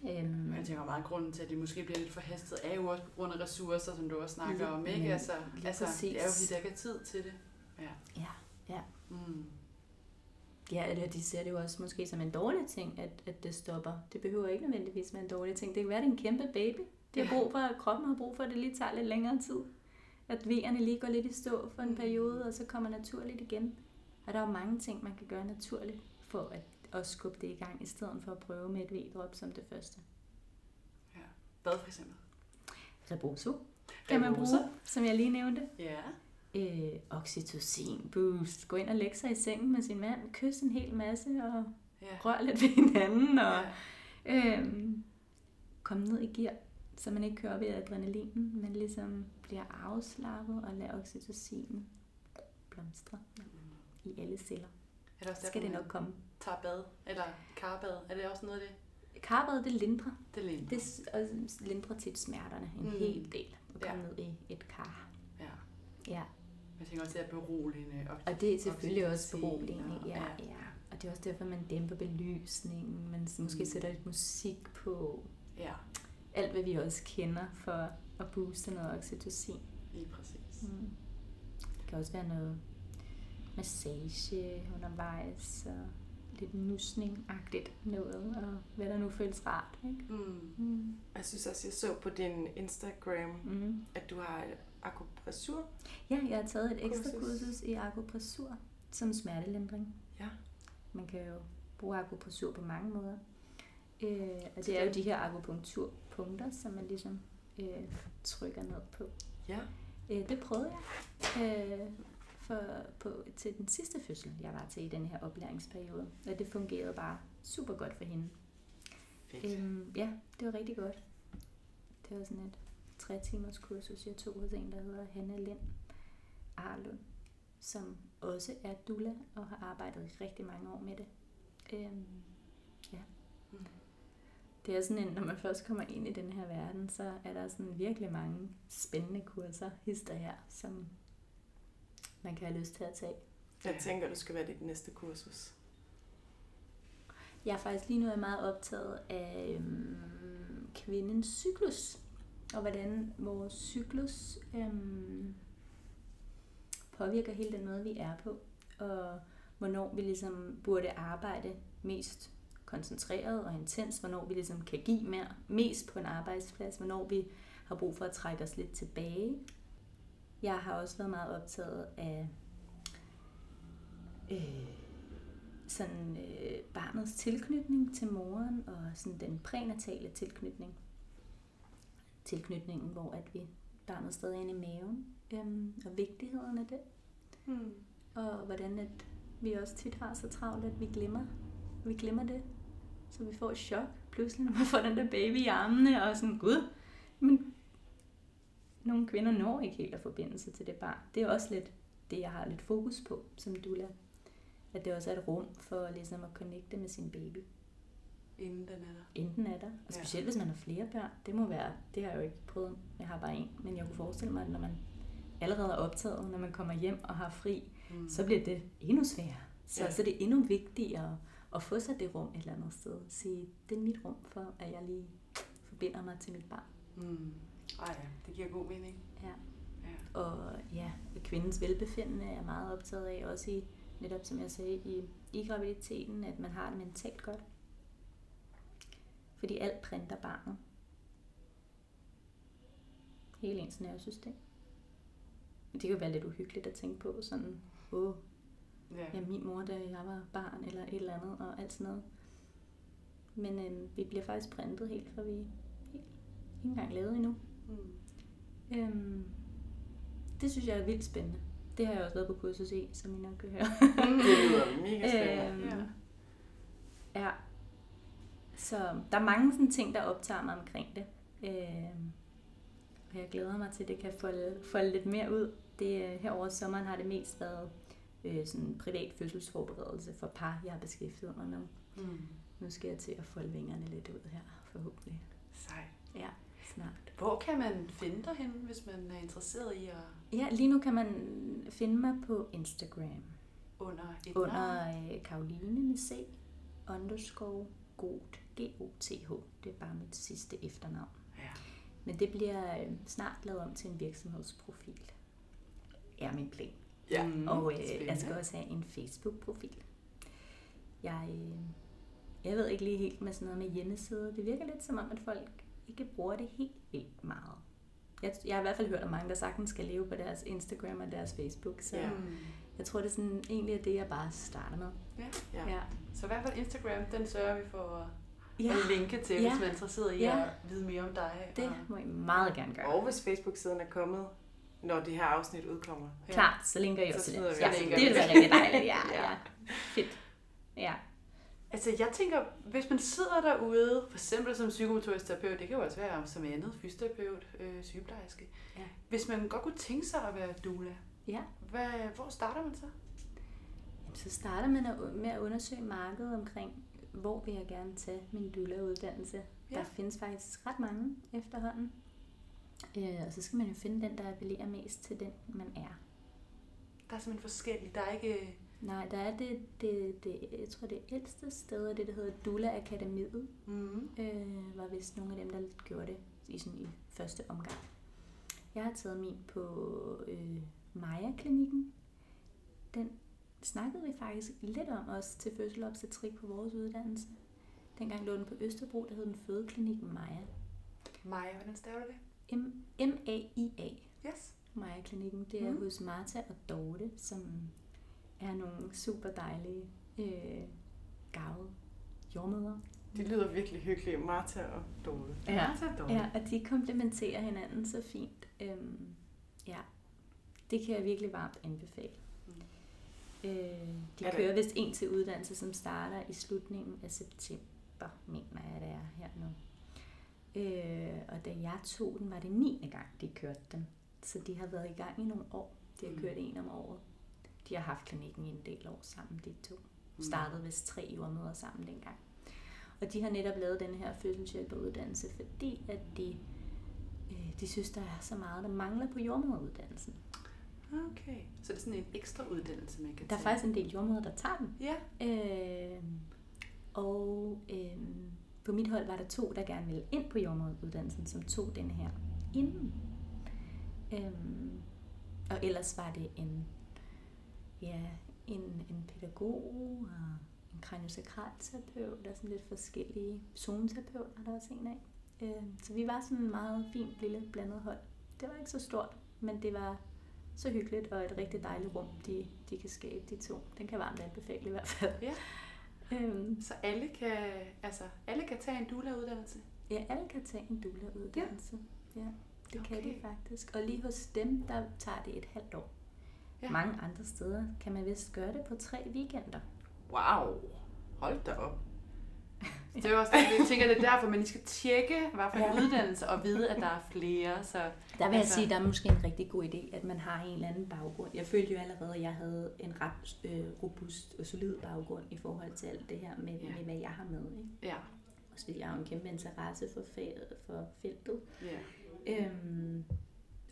Øhm, jeg tænker meget, grunden til, at det måske bliver lidt forhastet, er jo også på grund af ressourcer, som du også snakker Lige- om, ikke? Altså, lige altså det er jo præcis. fordi, der ikke er tid til det. Ja. ja, ja. Mm. Ja, eller de ser det jo også måske som en dårlig ting, at, at det stopper. Det behøver ikke nødvendigvis være en dårlig ting. Det kan være, at det er en kæmpe baby. De har brug for, at kroppen har brug for, at det lige tager lidt længere tid. At vejerne lige går lidt i stå for en Mm. periode, og så kommer naturligt igen. Og der er jo mange ting, man kan gøre naturligt for at, at skubbe det i gang, i stedet for at prøve med et V-drop som det første. Hvad for eksempel? Rebozo kan man bruge, som jeg lige nævnte. Ja. Øh, oxytocin boost. Gå ind og lægge sig i sengen med sin mand, kys en hel masse og Ja. rør lidt ved hinanden. Og, ja. Øhm, komme ned i gear, så man ikke kører op i adrenalinen, men ligesom bliver afslappet og lader oxytocin blomstre i alle celler. Er det også Så skal det nok komme. tager bad? Eller karbad? Er det også noget af det? Karbad, det lindrer. Det er lige. Det og lindrer tit smerterne en Mm. hel del at Ja. komme ned i et kar. Ja. Ja, Jeg tænker også, det er beroligende. og det er selvfølgelig også Oxytocin, beroligende. og- Ja, ja. Og det er også derfor, man dæmper belysningen. Man måske Mm. sætter lidt musik på. Ja, Alt, hvad vi også kender for at booste noget oxytocin. lige præcis. Mm. Det kan også være noget massage undervejs og lidt nusning-agtigt noget, og hvad der nu føles rart. Ikke? Mm. Mm. Jeg synes også, jeg så på din Instagram, Mm. at du har akupressur. Ja, jeg har taget et ekstra Kursus. kursus i akupressur som smertelindring. Ja. Man kan jo bruge akupressur på mange måder. Øh, og det er jo de her akupunkturpunkter, som man ligesom øh, trykker ned på. Ja. Øh, det prøvede jeg øh, for, på, til den sidste fødsel, jeg var til i den her oplæringsperiode. Og det fungerede bare super godt for hende. Fedt. Øhm, ja, det var rigtig godt. Det var sådan et tre timers kursus, jeg tog hos en, der hedder Hanna Lind Arlund, som også er doula og har arbejdet rigtig mange år med det. Øhm, ja. Mm. Det er sådan en, når man først kommer ind i den her verden, så er der sådan virkelig mange spændende kurser, hister her, som man kan have lyst til at tage. Jeg tænker, du skal være dit næste kursus. Jeg er faktisk lige nu er meget optaget af øhm, kvindens cyklus, og hvordan vores cyklus øhm, påvirker hele den måde, vi er på, og hvornår vi ligesom burde arbejde mest koncentreret og intens, hvornår vi ligesom kan give mere, mest på en arbejdsplads, hvornår vi har brug for at trække os lidt tilbage. Jeg har også været meget optaget af øh, sådan øh, barnets tilknytning til moren og sådan den prænatale tilknytning. Tilknytningen, hvor at vi barnet stadig er inde i maven, øhm, og vigtigheden af det. Hmm. Og hvordan at vi også tit har så travlt, at vi glemmer, vi glemmer det. Så vi får et chok pludselig, når man får den der baby i armene, og sådan, gud, men nogle kvinder når ikke helt at forbinde sig til det barn. Det er også lidt det, jeg har lidt fokus på som doula. At det også er et rum for ligesom at connecte med sin baby. Inden den er der. Enten er der, og Ja. specielt hvis man har flere børn. Det må være, det har jeg jo ikke prøvet, jeg har bare en. Men jeg kunne forestille mig, at når man allerede er optaget, når man kommer hjem og har fri, Mm. så bliver det endnu sværere. Så, Ja. ja. så det er endnu vigtigere at få sig det rum et eller andet sted. Sige, det er mit rum for, at jeg lige forbinder mig til mit barn. Mm. Ej ja, det giver god mening. Ja. Ja. Og ja, kvindens velbefindende er meget optaget af, også i, netop som jeg sagde, i, i graviditeten, at man har det mentalt godt. Fordi alt printer barnet. Hele ens nervesystem. Det kan jo være lidt uhyggeligt at tænke på, sådan, åh, Ja. ja, min mor, da jeg var barn, eller et eller andet, og alt sådan noget. Men øhm, vi bliver faktisk printet helt, for vi helt, ikke engang lavet endnu. Mm. Øhm, det synes jeg er vildt spændende. Det har jeg også været på kursus i, som I nok kan høre. Det lyder mega spændende. Øhm, Ja. ja. Så der er mange sådan ting, der optager mig omkring det. Øhm, og jeg glæder mig til, at det kan folde, folde lidt mere ud. Det, øh, her over sommeren har det mest været øh, sådan privat fødselsforberedelse for par, jeg har beskæftiget mig med. Mm. Nu skal jeg til at folde vingerne lidt ud her, forhåbentlig. Sejt. Ja, snart. Hvor kan man finde dig henne, hvis man er interesseret i at Ja, lige nu kan man finde mig på Instagram. under et navn? Under øh, Karoline med C, underscore Goth, G-O-T-H. Det er bare mit sidste efternavn. Ja. Men det bliver øh, snart lavet om til en virksomhedsprofil. Er min plan. Ja. Mm, og øh, jeg spændende. skal også have en Facebook-profil. Jeg, øh, jeg ved ikke lige helt med sådan noget med hjemmeside. Det virker lidt som om, at folk ikke bruger det helt vildt meget. Jeg, jeg har i hvert fald hørt om mange, der sagtens skal leve på deres Instagram og deres Facebook. Så Ja. jeg tror, det er sådan, egentlig er det, jeg bare starter med. Ja. Ja. Ja. Så i hvert fald Instagram, den sørger vi for at, Ja, at linke til, Ja. hvis man er interesseret i Ja. at vide mere om dig. det og, må I meget gerne gøre. Og hvis Facebook-siden er kommet, når det her afsnit udkommer. Ja. Klart, så linker jeg Så også til det. Ja, det vil være rigtig dejligt. Ja, Ja. ja. Fedt. Ja. Altså, jeg tænker, hvis man sidder derude, for eksempel som psykomotorisk terapeut, det kan jo også være som andet, fysioterapeut, øh, sygeplejerske. Ja. Hvis man godt kunne tænke sig at være doula, Ja. hvad, hvor starter man så? Jamen, så starter man med at undersøge markedet omkring, hvor vil jeg gerne tage min doula-uddannelse. Ja. Der findes faktisk ret mange efterhånden. Øh, og så skal man jo finde den, der appellerer mest til den, man er. Der er simpelthen forskellige. Der er ikke... Nej, der er det, det, det jeg tror det ældste sted, det, der hedder Dula Akademiet. Mm. Øh, var vist nogle af dem, der gjorde det i, sådan, i første omgang. Jeg har taget min på øh, Maja-klinikken. Den snakkede vi faktisk lidt om også til fødselobstetrik på vores uddannelse. Dengang lå den på Østerbro, der hed den Fødeklinikken Maja. Maja, hvordan staver du det? M- M-A-I-A. Yes. Maja-klinikken. Det er mm. hos Martha og Dorte, som er nogle super dejlige, øh, gavede jordmødre. Det lyder virkelig hyggeligt. Martha og Dorte. Ja. Martha og Dorte. Ja, og de komplementerer hinanden så fint. Øhm, ja, det kan jeg virkelig varmt anbefale. Mm. Øh, de Er det- kører vist en til uddannelse, som starter i slutningen af september, mener jeg, det er her nu. Øh, og da jeg tog den, var det 9. gang, de kørte den. Så de har været i gang i nogle år. De har Mm. kørt en om året. De har haft klinikken i en del år sammen, de to. Mm. Startede vist tre jordmøder sammen dengang. Og de har netop lavet den her fødselshjælperuddannelse, fordi at de, øh, de synes, der er så meget, der mangler på jordmøderuddannelsen. Okay. Så det er sådan en ekstra uddannelse, man kan Der er tage. faktisk en del jordmøder, der tager den. Ja. Øh, og øh, på mit hold var der to, der gerne ville ind på jordmøderuddannelsen, som tog den her inden. Øh, og ellers var det en, ja, en, en pædagog og en kraniosakralterapeut og sådan lidt forskellige zoneterapeut var der også en af. Øh, så vi var sådan en meget fint lille blandet hold. Det var ikke så stort, men det var så hyggeligt og et rigtig dejligt rum, de, de kan skabe, de to. Den kan varmt anbefale i hvert fald. Ja. Øhm, Så alle kan, altså, alle kan tage en doula-uddannelse? ja, alle kan tage en doula-uddannelse. Ja. ja, det okay. kan de faktisk. Og lige hos dem, der tager det et halvt år. Ja. Mange andre steder kan man vist gøre det på tre weekender. Wow. Hold da op. Det er jo også det, jeg tænker, det er derfor, man lige skal tjekke, hvad for en uddannelse, og vide, at der er flere. Så, Der vil jeg Altså- sige, at der er måske en rigtig god idé, at man har en eller anden baggrund. Jeg følte jo allerede, at jeg havde en ret øh, robust og solid baggrund i forhold til alt det her med, Ja. med hvad jeg har med. Ikke? ja, Også fordi jeg har en kæmpe interesse for, faget, for feltet. ja. Øhm,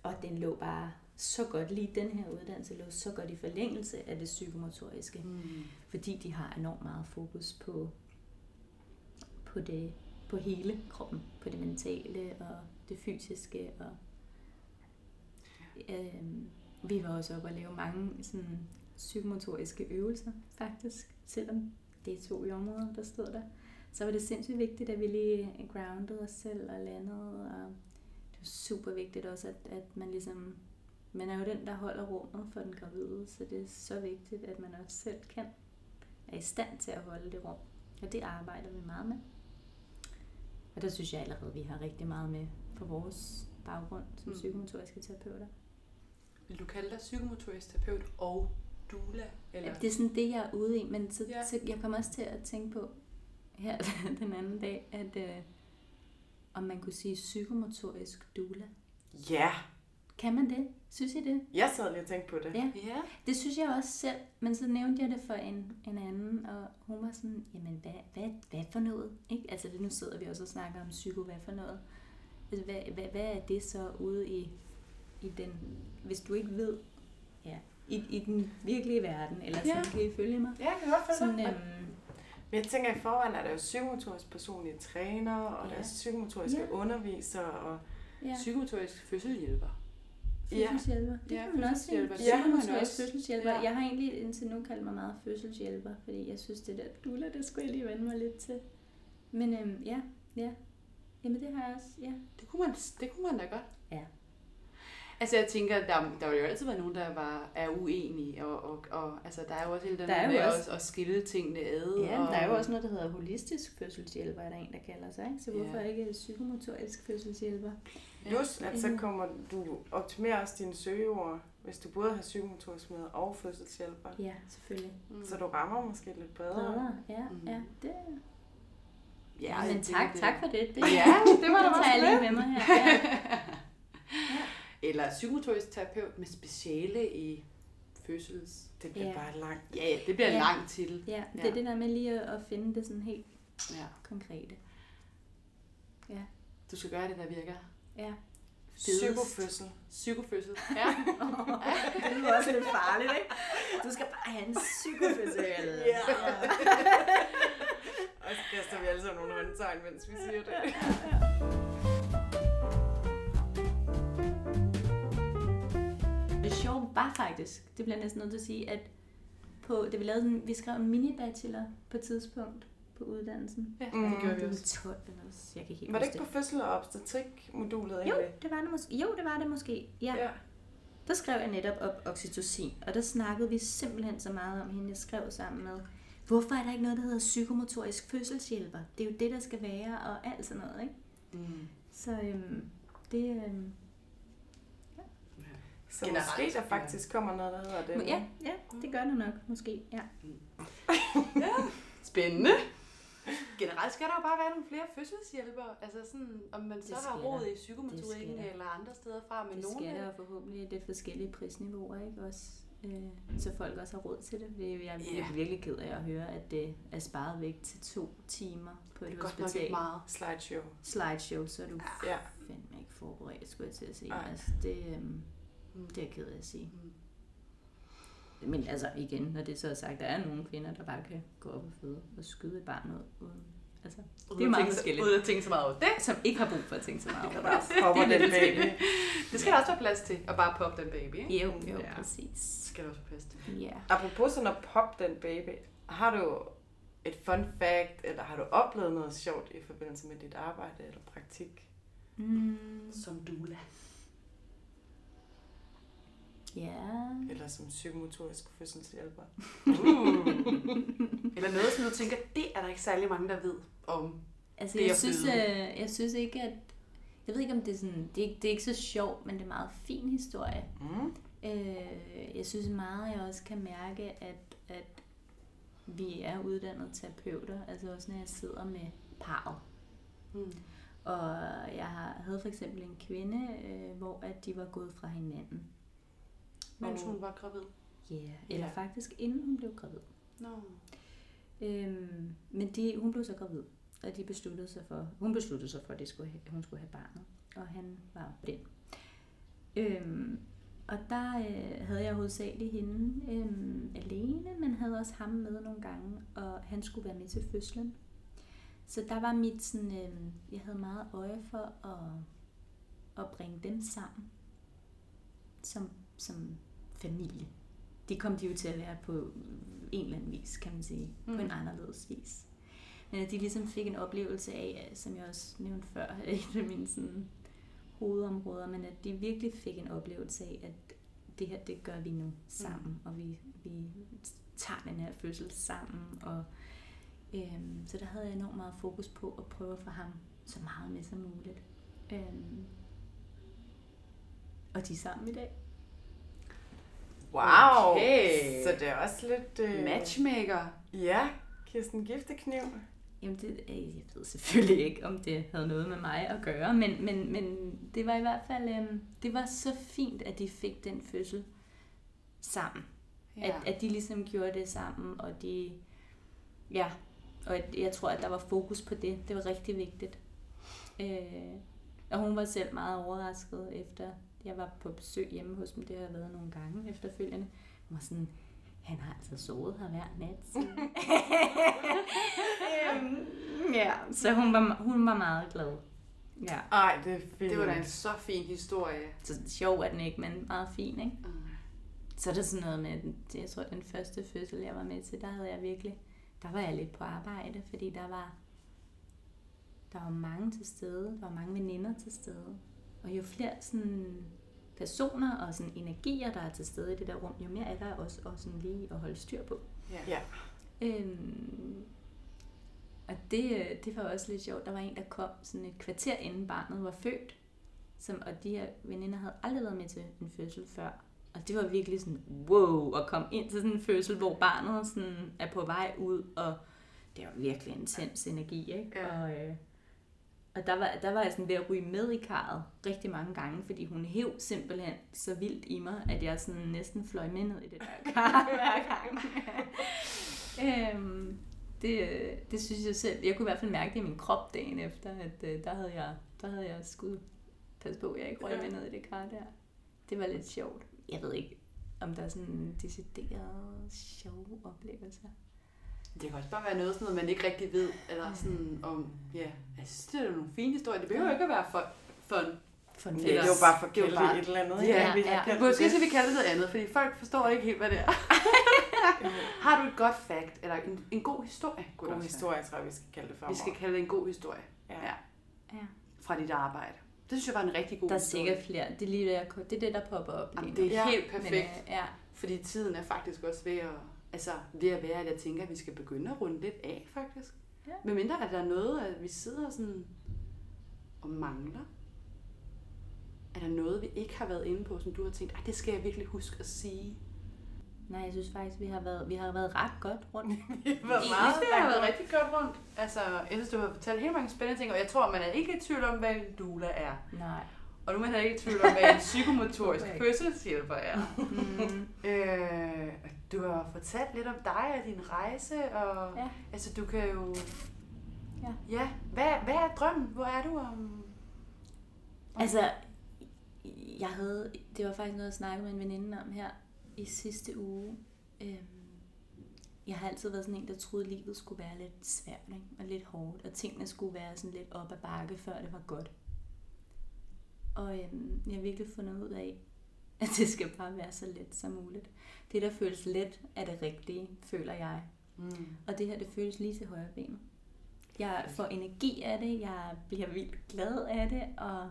og den lå bare så godt, lige den her uddannelse lå så godt i forlængelse af det psykomotoriske. Mm. Fordi de har enormt meget fokus på, på, det, på hele kroppen. På det mentale og det fysiske. Og, øhm, vi var også oppe og lave mange sådan, psykomotoriske øvelser, faktisk. Selvom det er to jordmøder, der stod der. Så var det sindssygt vigtigt, at vi lige groundede os selv og landede. Og det var super vigtigt også, at, at man ligesom... Man er jo den, der holder rummet for den gravide, så det er så vigtigt, at man også selv kan er i stand til at holde det rum. Og det arbejder vi meget med. Og der synes jeg allerede, at vi har rigtig meget med for vores baggrund som Mm. psykomotoriske terapeuter. Vil du kalde dig psykomotorisk terapeut og doula? Eller? Ja. Det er sådan det, jeg er ude i, men så, Ja. ja. så jeg kommer også til at tænke på her den anden dag, at øh, om man kunne sige psykomotorisk doula. Ja, Kan man det? Synes I det? jeg sad lige og tænkte på det. Ja. Ja. Det synes jeg også selv, men så nævnte jeg det for en, en anden, og hun var sådan, jamen hvad, hvad, hvad for noget? Ikke? Altså det, nu sidder vi også og snakker om psyko, hvad for noget? Altså, hvad, hvad, hvad er det så ude i, i den, hvis du ikke ved, ja, i, i den virkelige verden, eller sådan, Ja. kan I følge mig? Ja, jeg kan godt følge dig. øhm, Men jeg tænker, i forvejen er der jo psykomotorisk personlige træner, og der er Ja. psykomotoriske Ja. undervisere, og ja, Psykomotorisk fødselshjælper. Ja. fødselshjælper. Det Ja, kan man også sige. kan man også. fødselshjælper. Ja. Jeg har egentlig indtil nu kaldt mig meget fødselshjælper, fordi jeg synes, det der dula, det skulle jeg lige vende mig lidt til. Men øhm, ja, ja. Jamen det har jeg også, ja. Det kunne man, det kunne man da godt. Ja. Altså jeg tænker, der, der vil jo altid være nogen, der var, er uenige, og, og, og altså, der er jo også hele den Der er med også- også, at skille tingene ad. Ja, og, der er jo også noget, der hedder holistisk fødselshjælper, er der en, der kalder sig. Ikke? Så hvorfor Ja. ikke psykomotorisk fødselshjælper? Plus at så kommer du optimerer også dine søgeord, hvis du både har psykomotorisk med og fødselshjælper. Ja, selvfølgelig. Mm. Så du rammer måske lidt bredere. Bredere, ja, Mhm. ja. Det, Ja, ja, men tænker, tak, det- tak for det. Det, Ja, det var da det også tager jeg lige lidt. med mig her. Ja. Eller psykomotorisk terapeut med speciale i fødsels... Det bliver Ja. bare langt. Ja, ja, det bliver Ja. ja. lang til. ja, det Ja. er det der med lige at, at finde det sådan helt Ja. konkrete. Du skal gøre det, der virker. Ja. Psykofødsel. Psykofødsel. Ja. det lyder også lidt farligt, ikke? Du skal bare have en psykofødsel. Ja. Og så kaster vi alle sammen nogle håndtegn, mens vi siger det. Det sjove var faktisk, det bliver næsten nødt til at sige, at på, da vi, lavede vi skrev en mini-bachelor på et tidspunkt på uddannelsen. ja, Mm. det gjorde vi Det var også. 12 eller også, jeg kan ikke helt Var det ikke på fødsel og obstetrik-modulet Jo, det var det måske. Jo, det var det måske. Ja. ja. Der skrev jeg netop op oxytocin, og der snakkede vi simpelthen så meget om hende, jeg skrev sammen med. Hvorfor er der ikke noget, der hedder psykomotorisk fødselshjælper? Det er jo det, der skal være, og alt sådan noget, ikke? Mm. Så øhm, det... Øhm, Så Generelt, måske der ja. faktisk kommer noget, der hedder det. ja, ja, det gør det nok, måske. Ja. Spændende. Generelt skal der jo bare være nogle flere fødselshjælpere. Altså sådan, om man så Det har råd i Det psykomotorikken eller andre steder fra. Men Det nogle skal der jo forhåbentlig det forskellige prisniveauer, ikke også? Øh, så folk også har råd til det. Det er jeg er Ja. virkelig ked af at høre, at det er sparet væk til to timer på det et er godt nok hospital. ikke meget. Slideshow. Slideshow, så er du Ja. fandme ikke forberedt, skulle jeg til at sige. Altså, det, Mm. det er jeg ked af at sige. Mm. Men altså igen, når det så er sagt, der er nogle kvinder, der bare kan gå op og føde og skyde et barn ud. Uden, altså, Uden det er meget tænke så- forskelligt. Uden at tænke så meget over det. Som ikke har brug for at tænke så meget over det. Bare den baby. Det skal der også være plads til. At bare poppe den baby, ikke? Jo, jo, Ja. præcis. Det skal der også være plads til. Ja. Apropos sådan at poppe den baby, har du et fun fact, eller har du oplevet noget sjovt i forbindelse med dit arbejde eller praktik? Mm, Som doula. Ja. Eller som psykomotorisk fødselshjælper? Uh. Eller noget, som du tænker, det er der ikke særlig mange, der ved om. Altså, Det jeg synes, øh, jeg synes ikke, at... Jeg ved ikke, om det er sådan... Det er, ikke- det er ikke så sjovt, men det er en meget fin historie. Mm. Øh, jeg synes meget, jeg også kan mærke, at, at vi er uddannede terapeuter, altså også når jeg sidder med parret. Mm. Og jeg har- havde for eksempel en kvinde, øh, hvor at de var gået fra hinanden. Mens hun var gravid. Ja, yeah, eller Ja. faktisk inden hun blev gravid. Nå. Øhm, men de, hun blev så gravid, og de besluttede sig for, hun besluttede sig for, at de skulle have, hun skulle have barnet, og han var blind. Øhm, og der øh, havde jeg hovedsageligt hende øhm, alene, men havde også ham med nogle gange, og han skulle være med til fødslen. Så der var mit sådan, øhm, jeg havde meget øje for at, at bringe dem sammen som, som familie. De kom de jo til at være på en eller anden vis, kan man sige, mm. på en anderledes vis. Men at de ligesom fik en oplevelse af, som jeg også nævnte før, et af mine sådan, hovedområder, men at de virkelig fik en oplevelse af, at det her, det gør vi nu sammen, mm. og vi, vi tager den her fødsel sammen, og øhm, så der havde jeg enormt meget fokus på at prøve at få ham så meget med som muligt. Øhm, og de er sammen i dag. Wow! Okay. Så det er også lidt... Øh... Matchmaker. Ja, Kirsten Giftekniv. Jamen, det, øh, jeg ved selvfølgelig ikke, om det havde noget med mig at gøre, men, men, men det var i hvert fald, øh, det var så fint, at de fik den fødsel sammen. Ja. At, at de ligesom gjorde det sammen, og de, ja, og at, jeg tror, at der var fokus på det. Det var rigtig vigtigt. Øh, og hun var selv meget overrasket efter, jeg var på besøg hjemme hos dem, det har jeg været nogle gange efterfølgende. Hun var sådan, han har altså sovet her hver nat. Øhm, ja, så hun var, hun var meget glad. Ja. Ej, det er fint. Det var da en så fin historie. Så sjov er den ikke, men meget fin, ikke? Mm. Så er der sådan noget med, det- jeg tror, den første fødsel, jeg var med til, der havde jeg virkelig, der var jeg lidt på arbejde, fordi der var, der var mange til stede, der var mange veninder til stede. Og jo flere sådan personer og sådan energier, der er til stede i det der rum, jo mere er der også, også sådan lige at holde styr på. Ja. Ja. Øhm, og det, øh, det var også lidt sjovt. Der var en, der kom sådan et kvarter inden barnet var født. Som, og de her veninder havde aldrig været med til en fødsel før. Og det var virkelig sådan, wow, at komme ind til sådan en fødsel, hvor barnet sådan er på vej ud, og det var virkelig intens energi, ikke? Ja. Og, øh, og der var, der var jeg sådan ved at ryge med i karret rigtig mange gange, fordi hun hæv simpelthen så vildt i mig, at jeg sådan næsten fløj med ned i det der kar hver gang. øhm, det, det synes jeg selv. Jeg kunne i hvert fald mærke det i min krop dagen efter, at øh, der havde jeg, der havde jeg skulle passe på, at jeg ikke røg med ned i det kar der. Det var lidt sjovt. Jeg ved ikke, om der er sådan en decideret sjove oplevelser. Det kan også bare være noget, sådan noget, man ikke rigtig ved, eller sådan om, ja, jeg synes, det er nogle fine historier. Det behøver ikke at være for, fun. For en Det er jo bare for Det bare- et eller andet, Ja, ikke? Vi ja. kaldt Måske skal vi kalde det noget andet, fordi folk forstår ikke helt, hvad det er. Har du et godt fact, eller en, en god historie? God også være. historie, tror jeg, vi skal kalde det for. Vi skal kalde det en god historie Ja. Ja. Ja. fra dit arbejde. Det synes jeg var en rigtig god Der er historie. sikkert flere. Det er lige det, jeg, det, er det der popper op. Jamen, det er helt Men, perfekt. øh, ja. Fordi tiden er faktisk også ved at, altså, ved at være, at jeg tænker, at vi skal begynde at runde lidt af, faktisk. Ja. Men mindre, at der er noget, at vi sidder sådan og mangler. Er der noget, vi ikke har været inde på, som du har tænkt, "Ej, det skal jeg virkelig huske at sige? Nej, jeg synes faktisk, vi har været, vi har været ret godt rundt. Det var Meget, meget det har været rigtig godt rundt. Altså, jeg synes, du har fortalt helt mange spændende ting, og jeg tror, man er ikke i tvivl om, hvad en doula er. Nej. Og nu er man ikke i tvivl om, hvad en psykomotorisk fødselshjælper er. Mm, Øh, du har fortalt lidt om dig og din rejse, og Ja. altså du kan jo... Ja. ja. Hvad, hvad er drømmen? Hvor er du om... altså, jeg havde, det var faktisk noget, jeg snakkede med en veninde om her i sidste uge. Øhm, jeg har altid været sådan en, der troede, at livet skulle være lidt svært ikke? og lidt hårdt, og tingene skulle være sådan lidt op ad bakke, før det var godt. Og øhm, jeg har virkelig fundet ud af, at det skal bare være så let som muligt. Det, der føles let, er det rigtige, føler jeg. Mm. Og det her, det føles lige til højre benet. Jeg får energi af det, jeg bliver vildt glad af det, og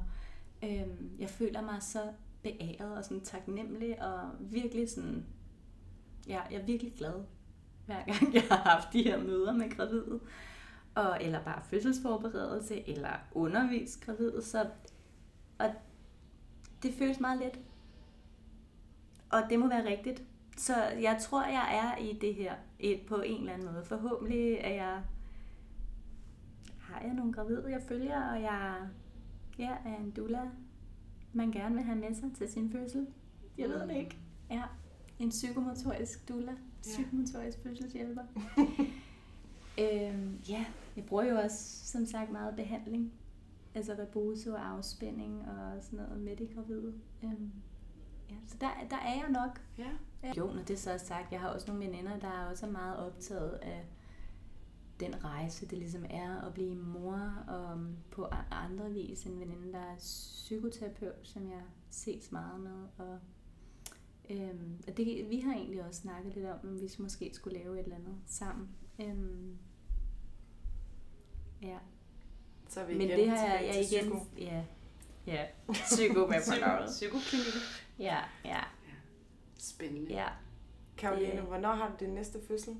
øhm, jeg føler mig så beæret og sådan taknemmelig, og virkelig sådan, ja, jeg er virkelig glad, hver gang jeg har haft de her møder med gravide, og, eller bare fødselsforberedelse, eller undervis gravide, så, og det føles meget let. Og det må være rigtigt, så jeg tror, jeg er i det her på en eller anden måde. Forhåbentlig er jeg, har jeg nogle gravide, jeg følger, og jeg ja, er en doula, man gerne vil have med sig til sin fødsel. Jeg ved det ikke. Ja, en psykomotorisk doula. Psykomotorisk fødselshjælper. øhm, ja, jeg bruger jo også, som sagt, meget behandling. Altså rebozo og afspænding og sådan noget med de gravide. Øhm, ja, så der, der er jeg nok. Ja. Ja. Jo, når det så er sagt, jeg har også nogle veninder, der er også meget optaget af den rejse, det ligesom er at blive mor, og på andre vis en veninde, der er psykoterapeut, som jeg ses meget med. Og, øhm, og det, vi har egentlig også snakket lidt om, om vi måske skulle lave et eller andet sammen. Øhm, ja, Så er vi men igen det har jeg, jeg igen... psyko. Ja, ja. Psyko med på navnet. Psykoklinik. Ja, ja, Spændende. ja. Karoline, Det- hvornår har du din næste fødsel?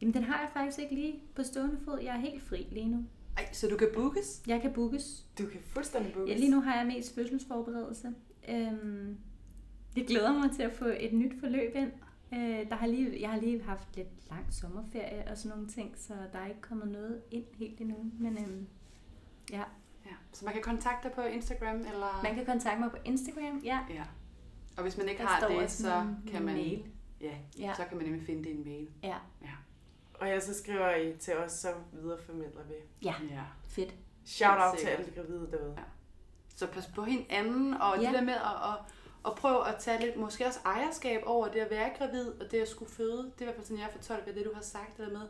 Jamen, den har jeg faktisk ikke lige på stående fod. Jeg er helt fri lige nu. Ej, så du kan bookes? Jeg kan bookes. Du kan fuldstændig bookes. Ja, lige nu har jeg mest fødselsforberedelse. Øhm, jeg glæder mig til at få et nyt forløb ind. Øh, der har lige, jeg har lige haft lidt lang sommerferie og sådan nogle ting, så der er ikke kommet noget ind helt endnu. Men øhm, ja, Ja. Så man kan kontakte dig på Instagram, eller... man kan kontakte mig på Instagram. Ja, Ja. Og hvis man ikke der har det, så kan man... mail. Ja, Ja. så kan man nemlig finde det i en mail. Ja, Og jeg så skriver I til os, så videreformidler vi. ja, ja. fedt. Shout out til alle de gravide derude. Ja. Så pas på hinanden, og Ja. det der med at, at, at prøve at tage lidt, måske også ejerskab over det at være gravid, og det at skulle føde. Det er i hvert fald sådan, jeg fortolker det, du har sagt, det der med,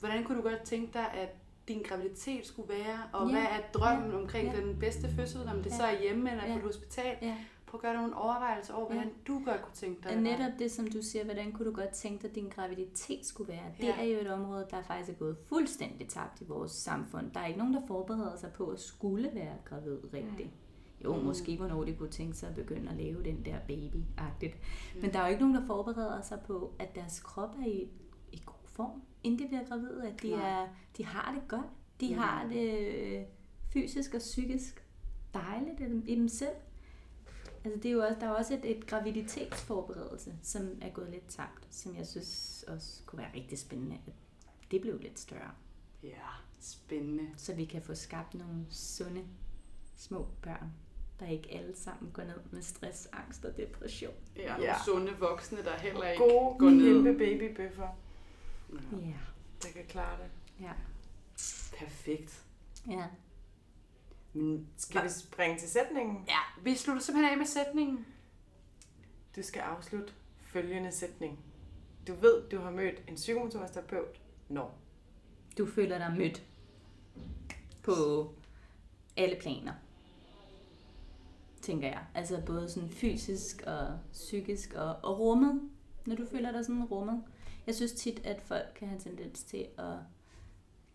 hvordan kunne du godt tænke dig, at din graviditet skulle være, og Ja. hvad er drømmen omkring Ja. den bedste fødsel, om det Ja. så er hjemme eller Ja. på et hospital. Ja. Prøv at gøre nogle overvejelser over, Ja. hvordan du godt kunne tænke dig. Og det netop det, som du siger, hvordan kunne du godt tænke dig, at din graviditet skulle være? Det Ja. er jo et område, der faktisk er gået fuldstændig tabt i vores samfund. Der er ikke nogen, der forbereder sig på at skulle være gravid rigtigt. Jo, Mm. måske hvornår de kunne tænke sig at begynde at lave den der baby-agtigt. Men der er jo ikke nogen, der forbereder sig på, at deres krop er i, i god form, inden de bliver gravide. At de, Nej. er, de har det godt. De Mm. har det øh, fysisk og psykisk dejligt i dem selv. Altså det er jo også, der er også et, et graviditetsforberedelse, som er gået lidt tabt, som jeg synes også kunne være rigtig spændende, at det blev lidt større. Ja, spændende. Så vi kan få skabt nogle sunde små børn, der ikke alle sammen går ned med stress, angst og depression. Ja, Ja. nogle sunde voksne, der heller ikke Gode, går ned. kæmpe babybøffer, Ja. der kan klare det. Ja. Perfekt. Ja. Skal vi springe til sætningen? Ja, vi slutter simpelthen af med sætningen. Du skal afslutte følgende sætning. Du ved, du har mødt en psykomotorisk når. Du føler dig mødt på alle planer, tænker jeg. Altså både sådan fysisk og psykisk og, og rummet, når du føler dig sådan rummet. Jeg synes tit, at folk kan have tendens til at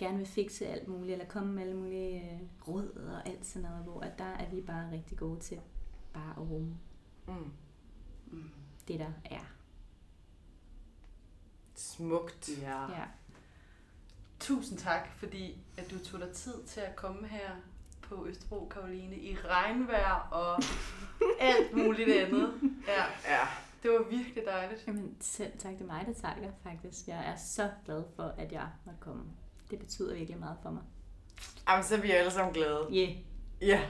gerne vil fikse alt muligt, eller komme med alle mulige øh, råd og alt sådan noget, hvor at der er vi bare rigtig gode til bare at rumme Mm. det, der er. Smukt. Ja. Ja. Tusind tak, fordi at du tog dig tid til at komme her på Østerbro, Karoline, i regnvejr og alt muligt andet. Ja, Ja. det var virkelig dejligt. Jamen selv tak, det er mig, der takker faktisk. Jeg er så glad for, at jeg måtte komme. Det betyder virkelig meget for mig. Jamen, så er vi alle sammen glade. Yeah. Ja.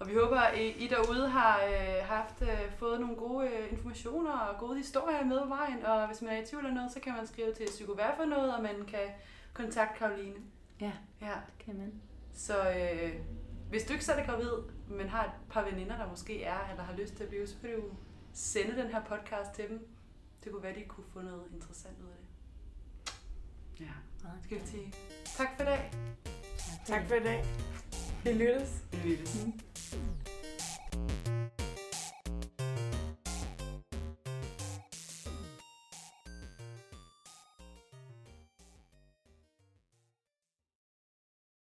Og vi håber, at I derude har øh, haft øh, fået nogle gode øh, informationer og gode historier med på vejen. Og hvis man er i tvivl om noget, så kan man skrive til Psykovær for noget, og man kan kontakte Karoline. Ja, Ja. det kan man. Så øh, hvis du ikke selv er gravid, men har et par veninder, der måske er, eller har lyst til at blive, så kan du sende den her podcast til dem. Det kunne være, at de kunne få noget interessant ud af det. Ja, Meget skal vi sige tak for i dag. Tak for i dag. Vi lyttes. Vi lyttes. Mm.